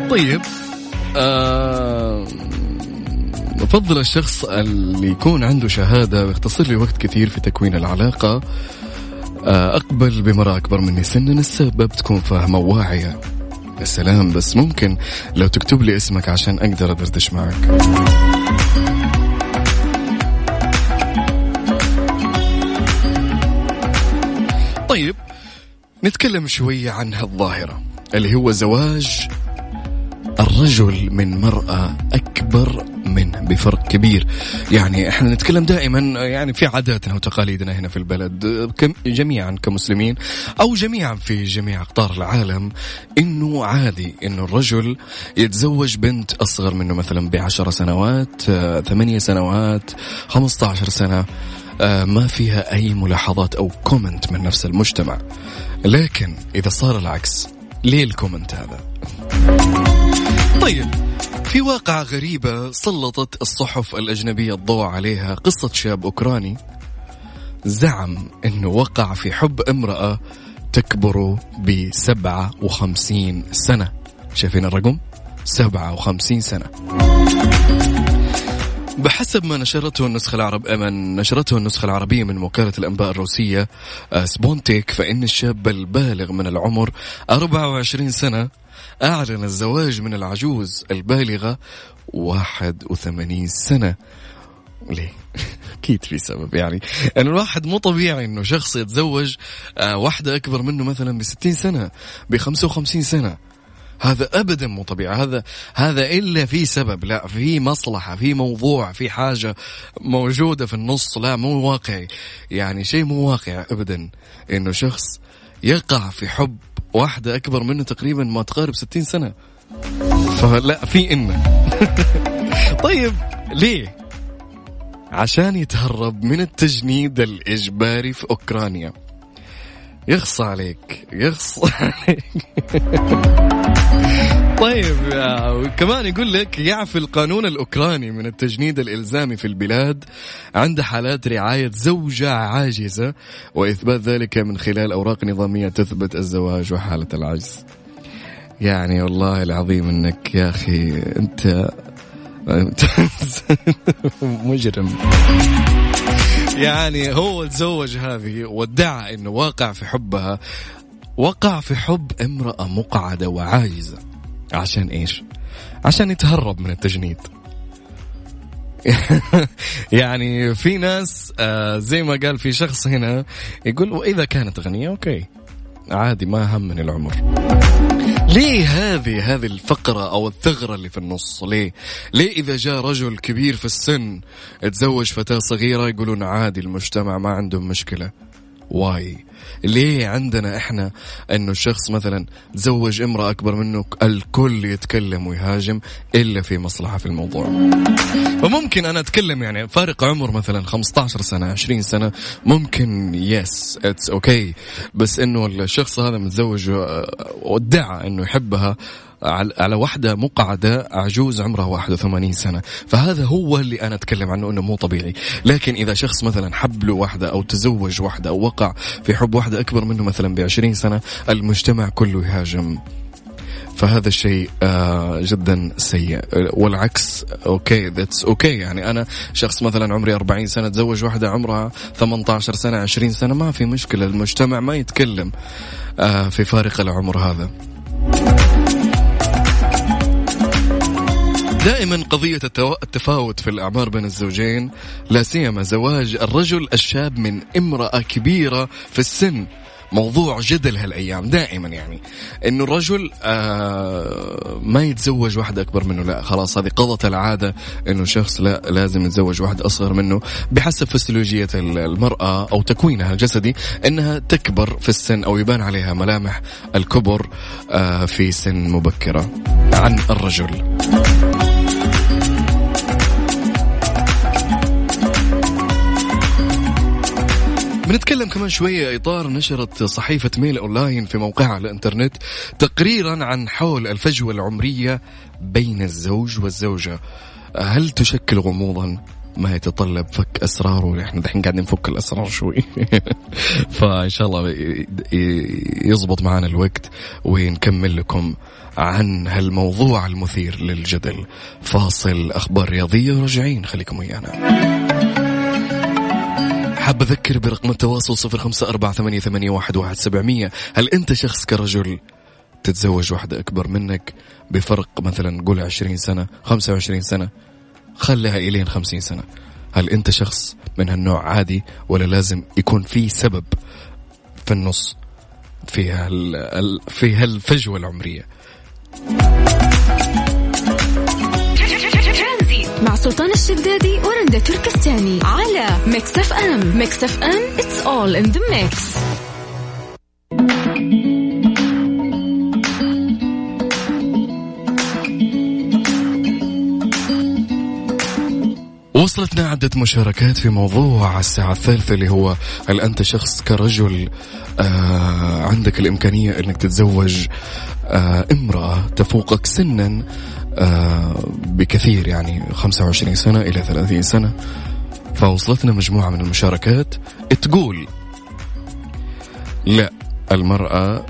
طيب آه الشخص اللي يكون عنده شهادة ويختصر لي وقت كثير في تكوين العلاقة آه، أقبل بمرأة أكبر مني سنا السبب تكون فاهمة وواعية يا سلام بس ممكن لو تكتب لي اسمك عشان أقدر أدردش معك. طيب نتكلم شوية عن هالظاهرة اللي هو زواج الرجل من مرأة أكبر منه بفرق كبير. يعني إحنا نتكلم دائما يعني في عاداتنا وتقاليدنا هنا في البلد جميعا كمسلمين أو جميعا في جميع أقطار العالم إنه عادي إنه الرجل يتزوج بنت أصغر منه مثلا بعشر سنوات ثمانية سنوات خمسة عشر سنة ما فيها أي ملاحظات أو comment من نفس المجتمع. لكن إذا صار العكس ليه ال comment هذا؟ طيب في واقعة غريبة سلطت الصحف الأجنبية الضوء عليها قصة شاب أوكراني زعم أنه وقع في حب امرأة تكبر بسبعة وخمسين سنة شايفين الرقم؟ سبعة وخمسين سنة بحسب ما نشرته النسخة العرب من نشرته النسخة العربية من وكالة الأنباء الروسية آه، سبونتيك فإن الشاب البالغ من العمر 24 سنة أعلن الزواج من العجوز البالغة 81 سنة. ليه؟ أكيد في سبب يعني. يعني الواحد مو طبيعي إنه شخص يتزوج آه، واحدة أكبر منه مثلا ب 60 سنة ب 55 سنة. هذا ابدا مو طبيعي. هذا هذا إلا في سبب لا في مصلحة في موضوع في حاجة موجودة في النص لا مو واقعي. يعني شيء مو واقعي ابدا إنه شخص يقع في حب واحدة أكبر منه تقريبا ما تقارب 60 سنة. فلا في انه طيب ليه؟ عشان يتهرب من التجنيد الإجباري في أوكرانيا. يخص عليك يخص عليك. طيب يا- وكمان يقول لك يعفي القانون الأوكراني من التجنيد الإلزامي في البلاد عند حالات رعاية زوجة عاجزة وإثبات ذلك من خلال أوراق نظامية تثبت الزواج وحالة العجز. يعني والله العظيم إنك يا أخي أنت مجرم. يعني هو تزوج هذه وادعى إنه واقع في حبها وقع في حب امرأة مقعدة وعاجزة. عشان إيش؟ عشان يتهرب من التجنيد. يعني في ناس آه زي ما قال في شخص هنا يقول وإذا كانت غنية أوكي عادي ما همني العمر. ليه هذه هذه الفقرة أو الثغرة اللي في النص؟ ليه؟ ليه إذا جاء رجل كبير في السن تزوج فتاة صغيرة يقولون عادي المجتمع ما عندهم مشكلة؟ why. ليه عندنا إحنا إنه الشخص مثلا تزوج امرأة أكبر منه الكل يتكلم ويهاجم إلا في مصلحة في الموضوع. وممكن أنا أتكلم يعني فارق عمر مثلا 15 سنة 20 سنة ممكن yes it's okay بس إنه الشخص هذا متزوج آه، وادعى إنه يحبها. على واحدة مقعدة عجوز عمرها 81 سنة. فهذا هو اللي أنا أتكلم عنه أنه مو طبيعي. لكن إذا شخص مثلا حب له واحدة أو تزوج واحدة أو وقع في حب واحدة أكبر منه مثلا ب 20 سنة المجتمع كله يهاجم. فهذا الشيء آه جدا سيء. والعكس okay that's okay. يعني أنا شخص مثلا عمري 40 سنة تزوج واحدة عمرها 18 سنة 20 سنة ما في مشكلة المجتمع ما يتكلم آه في فارق العمر هذا. دائما قضية التفاوت في الأعمار بين الزوجين لا سيما زواج الرجل الشاب من امرأة كبيرة في السن. موضوع جدل هالأيام دائما يعني. إنه الرجل آه ما يتزوج واحدة أكبر منه لا خلاص هذه قضت العادة إنه شخص لا لازم يتزوج واحدة أصغر منه. بحسب فسيولوجية ال- المرأة أو تكوينها الجسدي إنها تكبر في السن أو يبان عليها ملامح الكبر آه في سن مبكرة عن الرجل. بنتكلم كمان شوية إطار نشرت صحيفة ميل أونلاين في موقعها على الإنترنت تقريرا عن حول الفجوة العمرية بين الزوج والزوجة. هل تشكل غموضا؟ ما يتطلب فك اسرار ونحن دحين قاعدين نفك الأسرار شوي. فإن شاء الله يزبط معنا الوقت ونكمل لكم عن هالموضوع المثير للجدل. فاصل أخبار رياضية وراجعين خليكم ويانا. حاب أذكر برقم التواصل صفر خمسة أربعة ثمانية, ثمانية واحد, واحد سبعمية. هل أنت شخص كرجل تتزوج واحدة أكبر منك بفرق مثلا قول عشرين سنة خمسة وعشرين سنة خليها إلين خمسين سنة. هل أنت شخص من هالنوع عادي ولا لازم يكون في سبب في النص في هال ال- في هالفجوة العمرية؟ سلطان الشدادي ورندا تركستاني على Mix FM Mix FM it's all in the mix. وصلتنا عدة مشاركات في موضوع الساعة الثالثة اللي هو هل أنت شخص كرجل؟ آه عندك الإمكانية أنك تتزوج؟ آه امرأة تفوقك سنا؟ بكثير يعني 25 سنة إلى 30 سنة. فوصلتنا مجموعة من المشاركات. تقول لا المرأة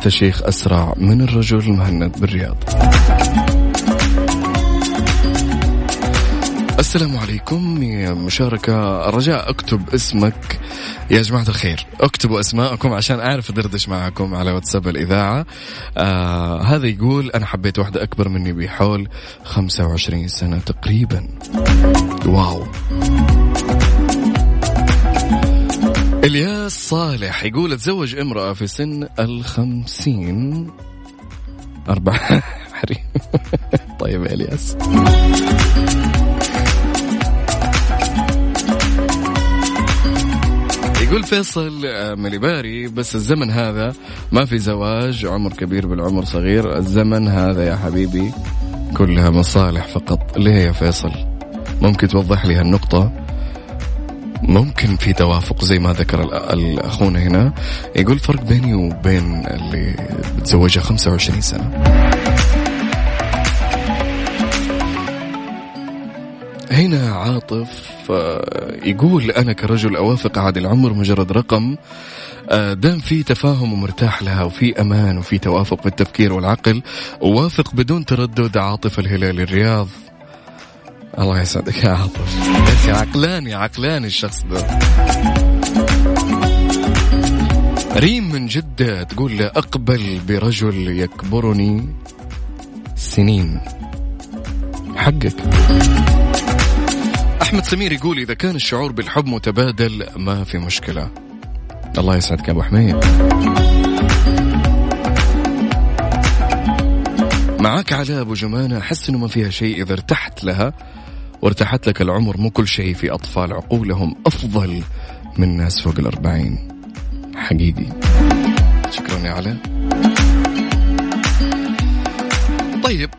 تشيخ أسرع من الرجل المهند بالرياض. السلام عليكم يا مشاركة. رجاء اكتب اسمك. يا جماعة الخير اكتبوا اسماءكم عشان أعرف ادردش معكم على واتساب الإذاعة. آه هذا يقول أنا حبيت واحدة أكبر مني بحول 25 سنة تقريبا. واو. إلياس صالح يقول أتزوج امرأة في سن الخمسين. أربعة. حريم. طيب يا إلياس. يقول فيصل آه، مليباري بس الزمن هذا ما في زواج عمر كبير بالعمر صغير الزمن هذا يا حبيبي كلها مصالح فقط. ليه يا فيصل؟ ممكن توضح لي هالنقطة؟ ممكن في توافق زي ما ذكر ال- ال- أخونا هنا؟ يقول فرق بيني وبين اللي بتزوجها 25 سنة. هنا عاطف آه، يقول أنا كرجل أوافق عاد العمر مجرد رقم آه، دام في تفاهم ومرتاح لها وفي أمان وفي توافق في التفكير والعقل أوافق بدون تردد عاطف الهلال الرياض. الله يسعدك يا عاطف. عقلاني عقلاني الشخص ده. ريم من جدة تقول أقبل برجل يكبرني سنين. حقك. أحمد سمير يقول إذا كان الشعور بالحب متبادل ما في مشكلة. الله يسعدك يا أبو حميد. معاك علاء أبو جمانة أحس إنه ما فيها شيء إذا ارتحت لها وارتحت لك العمر مو كل شيء في أطفال عقولهم أفضل من ناس فوق الأربعين. حقيقي. شكرا يا علاء. طيب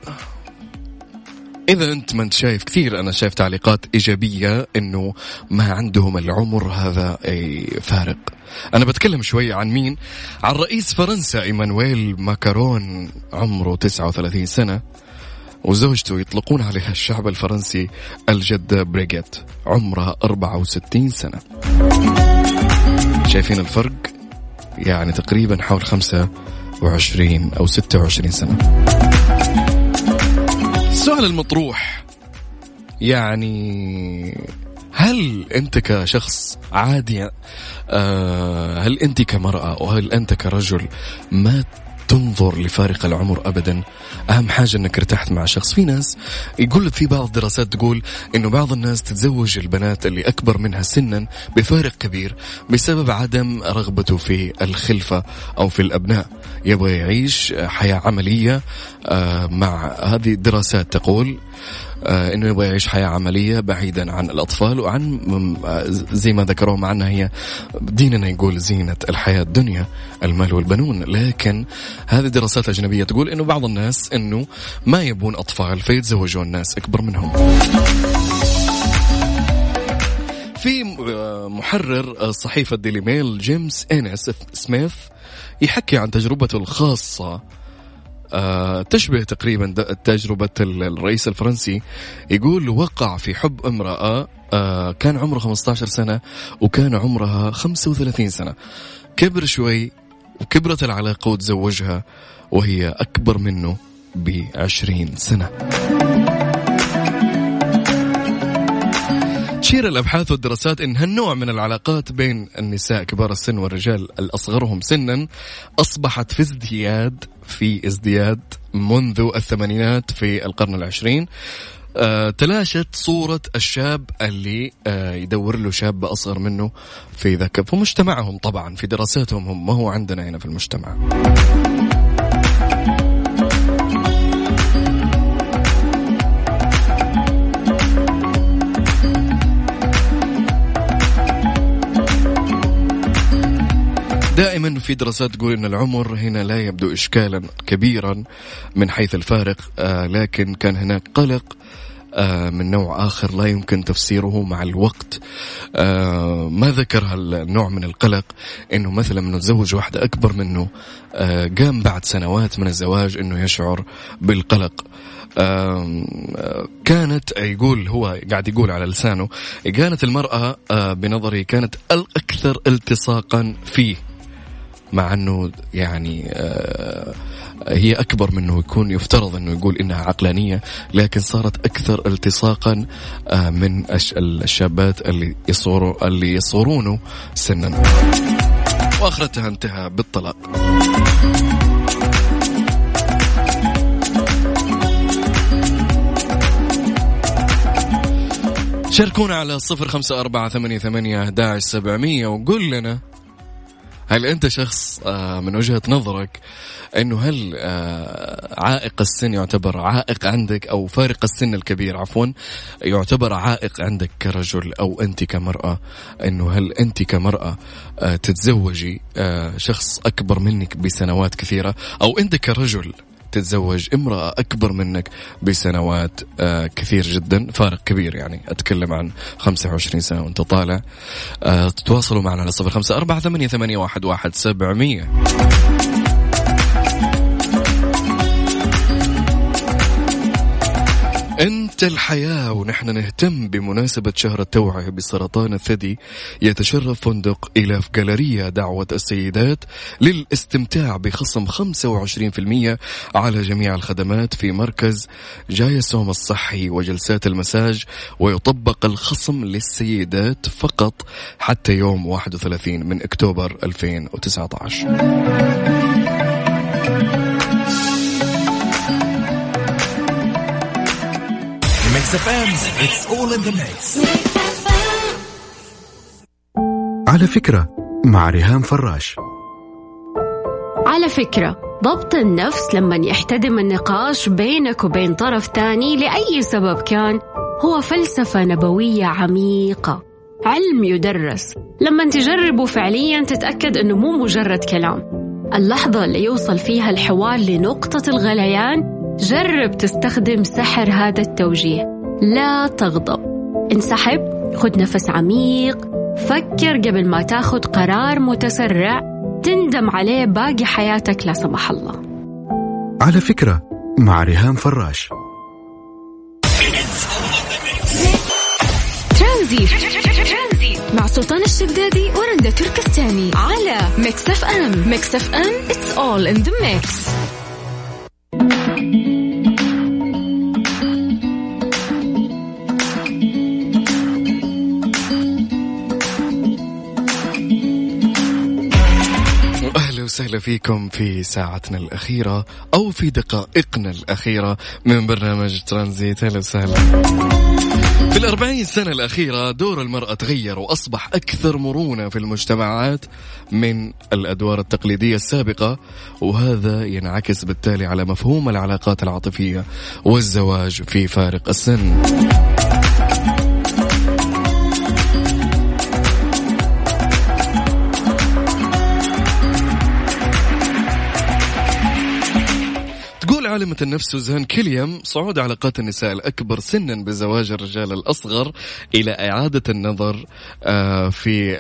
إذا أنت ما أنت شايف كثير أنا شايف تعليقات إيجابية إنه ما عندهم العمر هذا فارق. أنا بتكلم شوي عن مين؟ عن رئيس فرنسا إيمانويل ماكرون عمره 39 سنة وزوجته يطلقون عليها الشعب الفرنسي الجدة بريغيت عمرها 64 سنة. شايفين الفرق؟ يعني تقريبا حول 25 أو 26 سنة. السؤال المطروح. يعني هل أنت كشخص عادي آه هل أنت كمرأة وهل أنت كرجل ما تنظر لفارق العمر ابدا. أهم حاجة إنك ارتحت مع شخص. في ناس يقول في بعض الدراسات تقول إنه بعض الناس تتزوج البنات اللي أكبر منها سنا بفارق كبير بسبب عدم رغبته في الخلفة أو في الأبناء. يبغى يعيش حياة عملية آه مع هذه الدراسات تقول إنه يبغى يعيش حياة عملية بعيدا عن الأطفال وعن آه زي ما ذكروا معنا هي ديننا يقول زينة الحياة الدنيا المال والبنون. لكن هذه دراسات أجنبية تقول إنه بعض الناس إنه ما يبون أطفال فيتزوجون ناس أكبر منهم. في محرر صحيفة ديلي ميل جيمس إنس سميث يحكي عن تجربته الخاصة آه تشبه تقريبا تجربة ال- الرئيس الفرنسي يقول وقع في حب امرأة آه كان عمره 15 سنة وكان عمرها 35 سنة. كبر شوي وكبرت العلاقة وتزوجها وهي أكبر منه ب 20 سنة. تشير الأبحاث والدراسات إن هالنوع من العلاقات بين النساء كبار السن والرجال الأصغرهم سنا أصبحت في ازدياد في ازدياد منذ الثمانينات في القرن العشرين. آه، تلاشت صورة الشاب اللي آه، يدور له شاب أصغر منه في ذاك في مجتمعهم طبعا في دراساتهم هم ما هو عندنا هنا في المجتمع. دائما في دراسات تقول إن العمر هنا لا يبدو اشكالا كبيرا من حيث الفارق آه لكن كان هناك قلق آه من نوع آخر لا يمكن تفسيره مع الوقت. آه ما ذكر هالنوع من القلق؟ إنه مثلا انه تزوج واحدة أكبر منه قام بعد سنوات من الزواج إنه يشعر بالقلق. كانت يقول هو قاعد يقول على لسانه كانت المرأة بنظري كانت الأكثر التصاقا فيه. مع إنه يعني آه، هي أكبر منه يكون يفترض إنه يقول إنها عقلانية لكن صارت أكثر التصاقا آه، من الش- الشابات اللي يصوروا اللي يصورونه سنا. وآخرتها انتهى بالطلاق. شاركونا على صفر خمسة أربعة ثمانية ثمانية وقول لنا هل أنت شخص آه، من وجهة نظرك أنه هل آه، عائق السن يعتبر عائق عندك أو فارق السن الكبير؟ عفوا يعتبر عائق عندك كرجل أو أنت كمرأة. أنه هل أنت كمرأة آه، تتزوجي شخص أكبر منك بسنوات كثيرة أو أنت كرجل تتزوج امرأة أكبر منك بسنوات آه كثير جدا فارق كبير يعني أتكلم عن 25 سنة وأنت طالع. آه تتواصلوا معنا على صفر خمسة أربعة ثمانية, واحد سبعمية. الحياة ونحن نهتم بمناسبة شهر التوعية بسرطان الثدي يتشرف فندق إلاف جاليريا دعوة السيدات للاستمتاع بخصم 25% على جميع الخدمات في مركز جايسوم الصحي وجلسات المساج ويطبق الخصم للسيدات فقط حتى يوم 31 من أكتوبر 2019 Mix FM, it's all in the mix. على فكرة مع ريهام فراش. على فكرة ضبط النفس لما يحتدم النقاش بينك وبين طرف تاني لأي سبب كان هو فلسفة نبوية عميقة. علم يدرس. لما تجربه فعليا تتأكد أنه مو مجرد كلام. اللحظة اللي يوصل فيها الحوار لنقطة الغليان جرب تستخدم سحر هذا التوجيه. لا تغضب. انسحب خد نفس عميق فكر قبل ما تاخد قرار متسرع تندم عليه باقي حياتك لا سمح الله. على فكرة مع ريهام فراش. ترانزيت. مع سلطان الشدادي ورندا تركستاني. على Mix FM. Mix FM it's all in the mix. وسهلا فيكم في ساعتنا الأخيرة أو في دقائقنا الأخيرة من برنامج ترانزيت. أهلا وسهلا. في الأربعين سنة الأخيرة دور المرأة تغير وأصبح أكثر مرونة في المجتمعات من الأدوار التقليدية السابقة وهذا ينعكس بالتالي على مفهوم العلاقات العاطفية والزواج في فارق السن. عالمة النفس سوزان كيليام صعود علاقات النساء الأكبر سنا بزواج الرجال الأصغر إلى إعادة النظر آه، في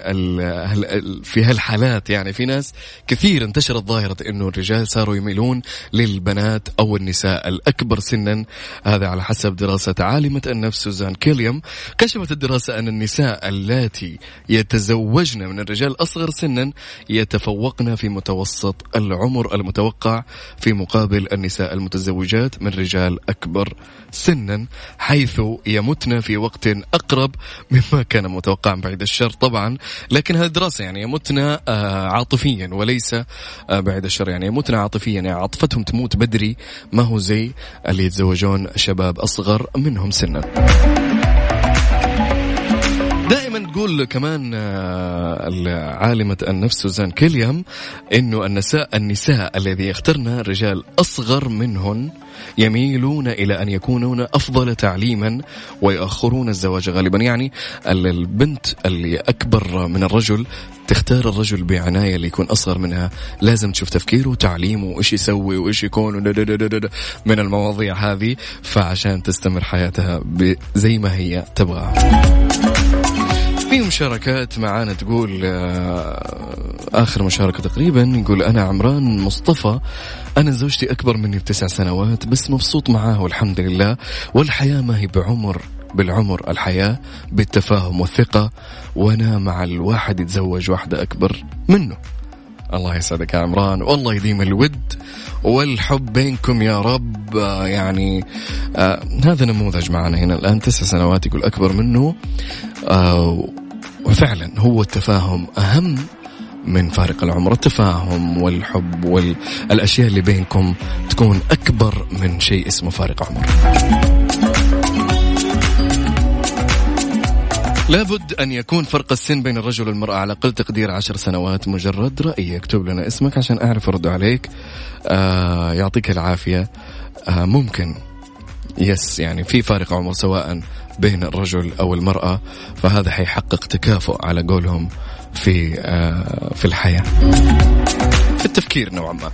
في هالحالات. يعني في ناس كثير انتشرت ظاهرة أنه الرجال صاروا يميلون للبنات أو النساء الأكبر سنا. هذا على حسب دراسة عالمة النفس سوزان كيليام. كشفت الدراسة أن النساء اللاتي يتزوجن من الرجال الأصغر سنا يتفوقن في متوسط العمر المتوقع في مقابل النساء المتزوجات من رجال أكبر سنا حيث يمتن في وقت أقرب مما كان متوقعا بعد الشر طبعا لكن هذه الدراسة يعني يمتن آه، عاطفيا وليس آه، بعد الشر. يعني يمتن عاطفيا يعني عاطفتهم تموت بدري ما هو زي اللي يتزوجون شباب أصغر منهم سنا. تقول كمان آه، عالمة النفس سوزان كيليام إنه النساء النساء الذي يخترن رجال أصغر منهن يميلون إلى أن يكونون أفضل تعليما ويؤخرون الزواج غالبا. يعني ال- البنت اللي أكبر من الرجل تختار الرجل بعناية اللي يكون أصغر منها. لازم تشوف تفكيره وتعليمه وإيش يسوي وإيش يكون من المواضيع هذه فعشان تستمر حياتها زي ما هي تبغاها مشاركات معانا تقول آه، آخر مشاركة تقريبا يقول أنا عمران مصطفى أنا زوجتي أكبر مني بتسع سنوات بس مبسوط معاه والحمد لله. والحياة ما هي بعمر بالعمر الحياة بالتفاهم والثقة وأنا مع الواحد يتزوج واحدة أكبر منه. الله يسعدك يا عمران والله يديم الود والحب بينكم يا رب. آه، يعني آه هذا نموذج معنا هنا الآن تسع سنوات يقول أكبر منه. آه وفعلا هو التفاهم أهم من فارق العمر. التفاهم والحب والأشياء اللي بينكم تكون أكبر من شيء اسمه فارق عمر. لابد أن يكون فرق السن بين الرجل والمرأة على أقل تقدير عشر سنوات. مجرد رأي اكتب لنا اسمك عشان أعرف أرد عليك. آه يعطيك العافية. آه ممكن. يس يعني في فارق عمر سواء بين الرجل أو المرأة فهذا حيحقق تكافؤ على قولهم في آه في الحياة. في التفكير نوعا ما.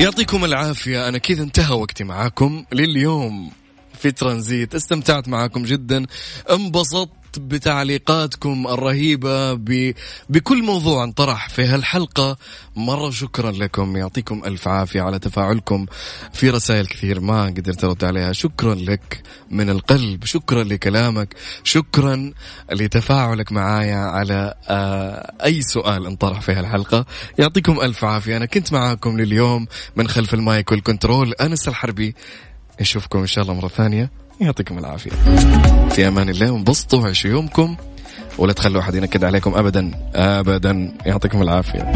يعطيكم العافية أنا كذا انتهى وقتي معاكم لليوم. في ترانزيت استمتعت معاكم جدا. انبسطت بتعليقاتكم الرهيبة ب... بكل موضوع انطرح في هالحلقة. مرة شكرا لكم. يعطيكم ألف عافية على تفاعلكم في رسائل كثير ما قدرت أرد عليها. شكرا لك من القلب. شكرا لكلامك. شكرا لتفاعلك معايا على آه أي سؤال انطرح في هالحلقة. يعطيكم ألف عافية. أنا كنت معاكم لليوم من خلف المايك والكنترول. أنس الحربي. نشوفكم إن شاء الله مرة ثانية. يعطيكم العافية. في أمان الله وانبسطوا وعيشوا يومكم ولا تخلوا أحد ينكد عليكم أبدا أبدا. يعطيكم العافية.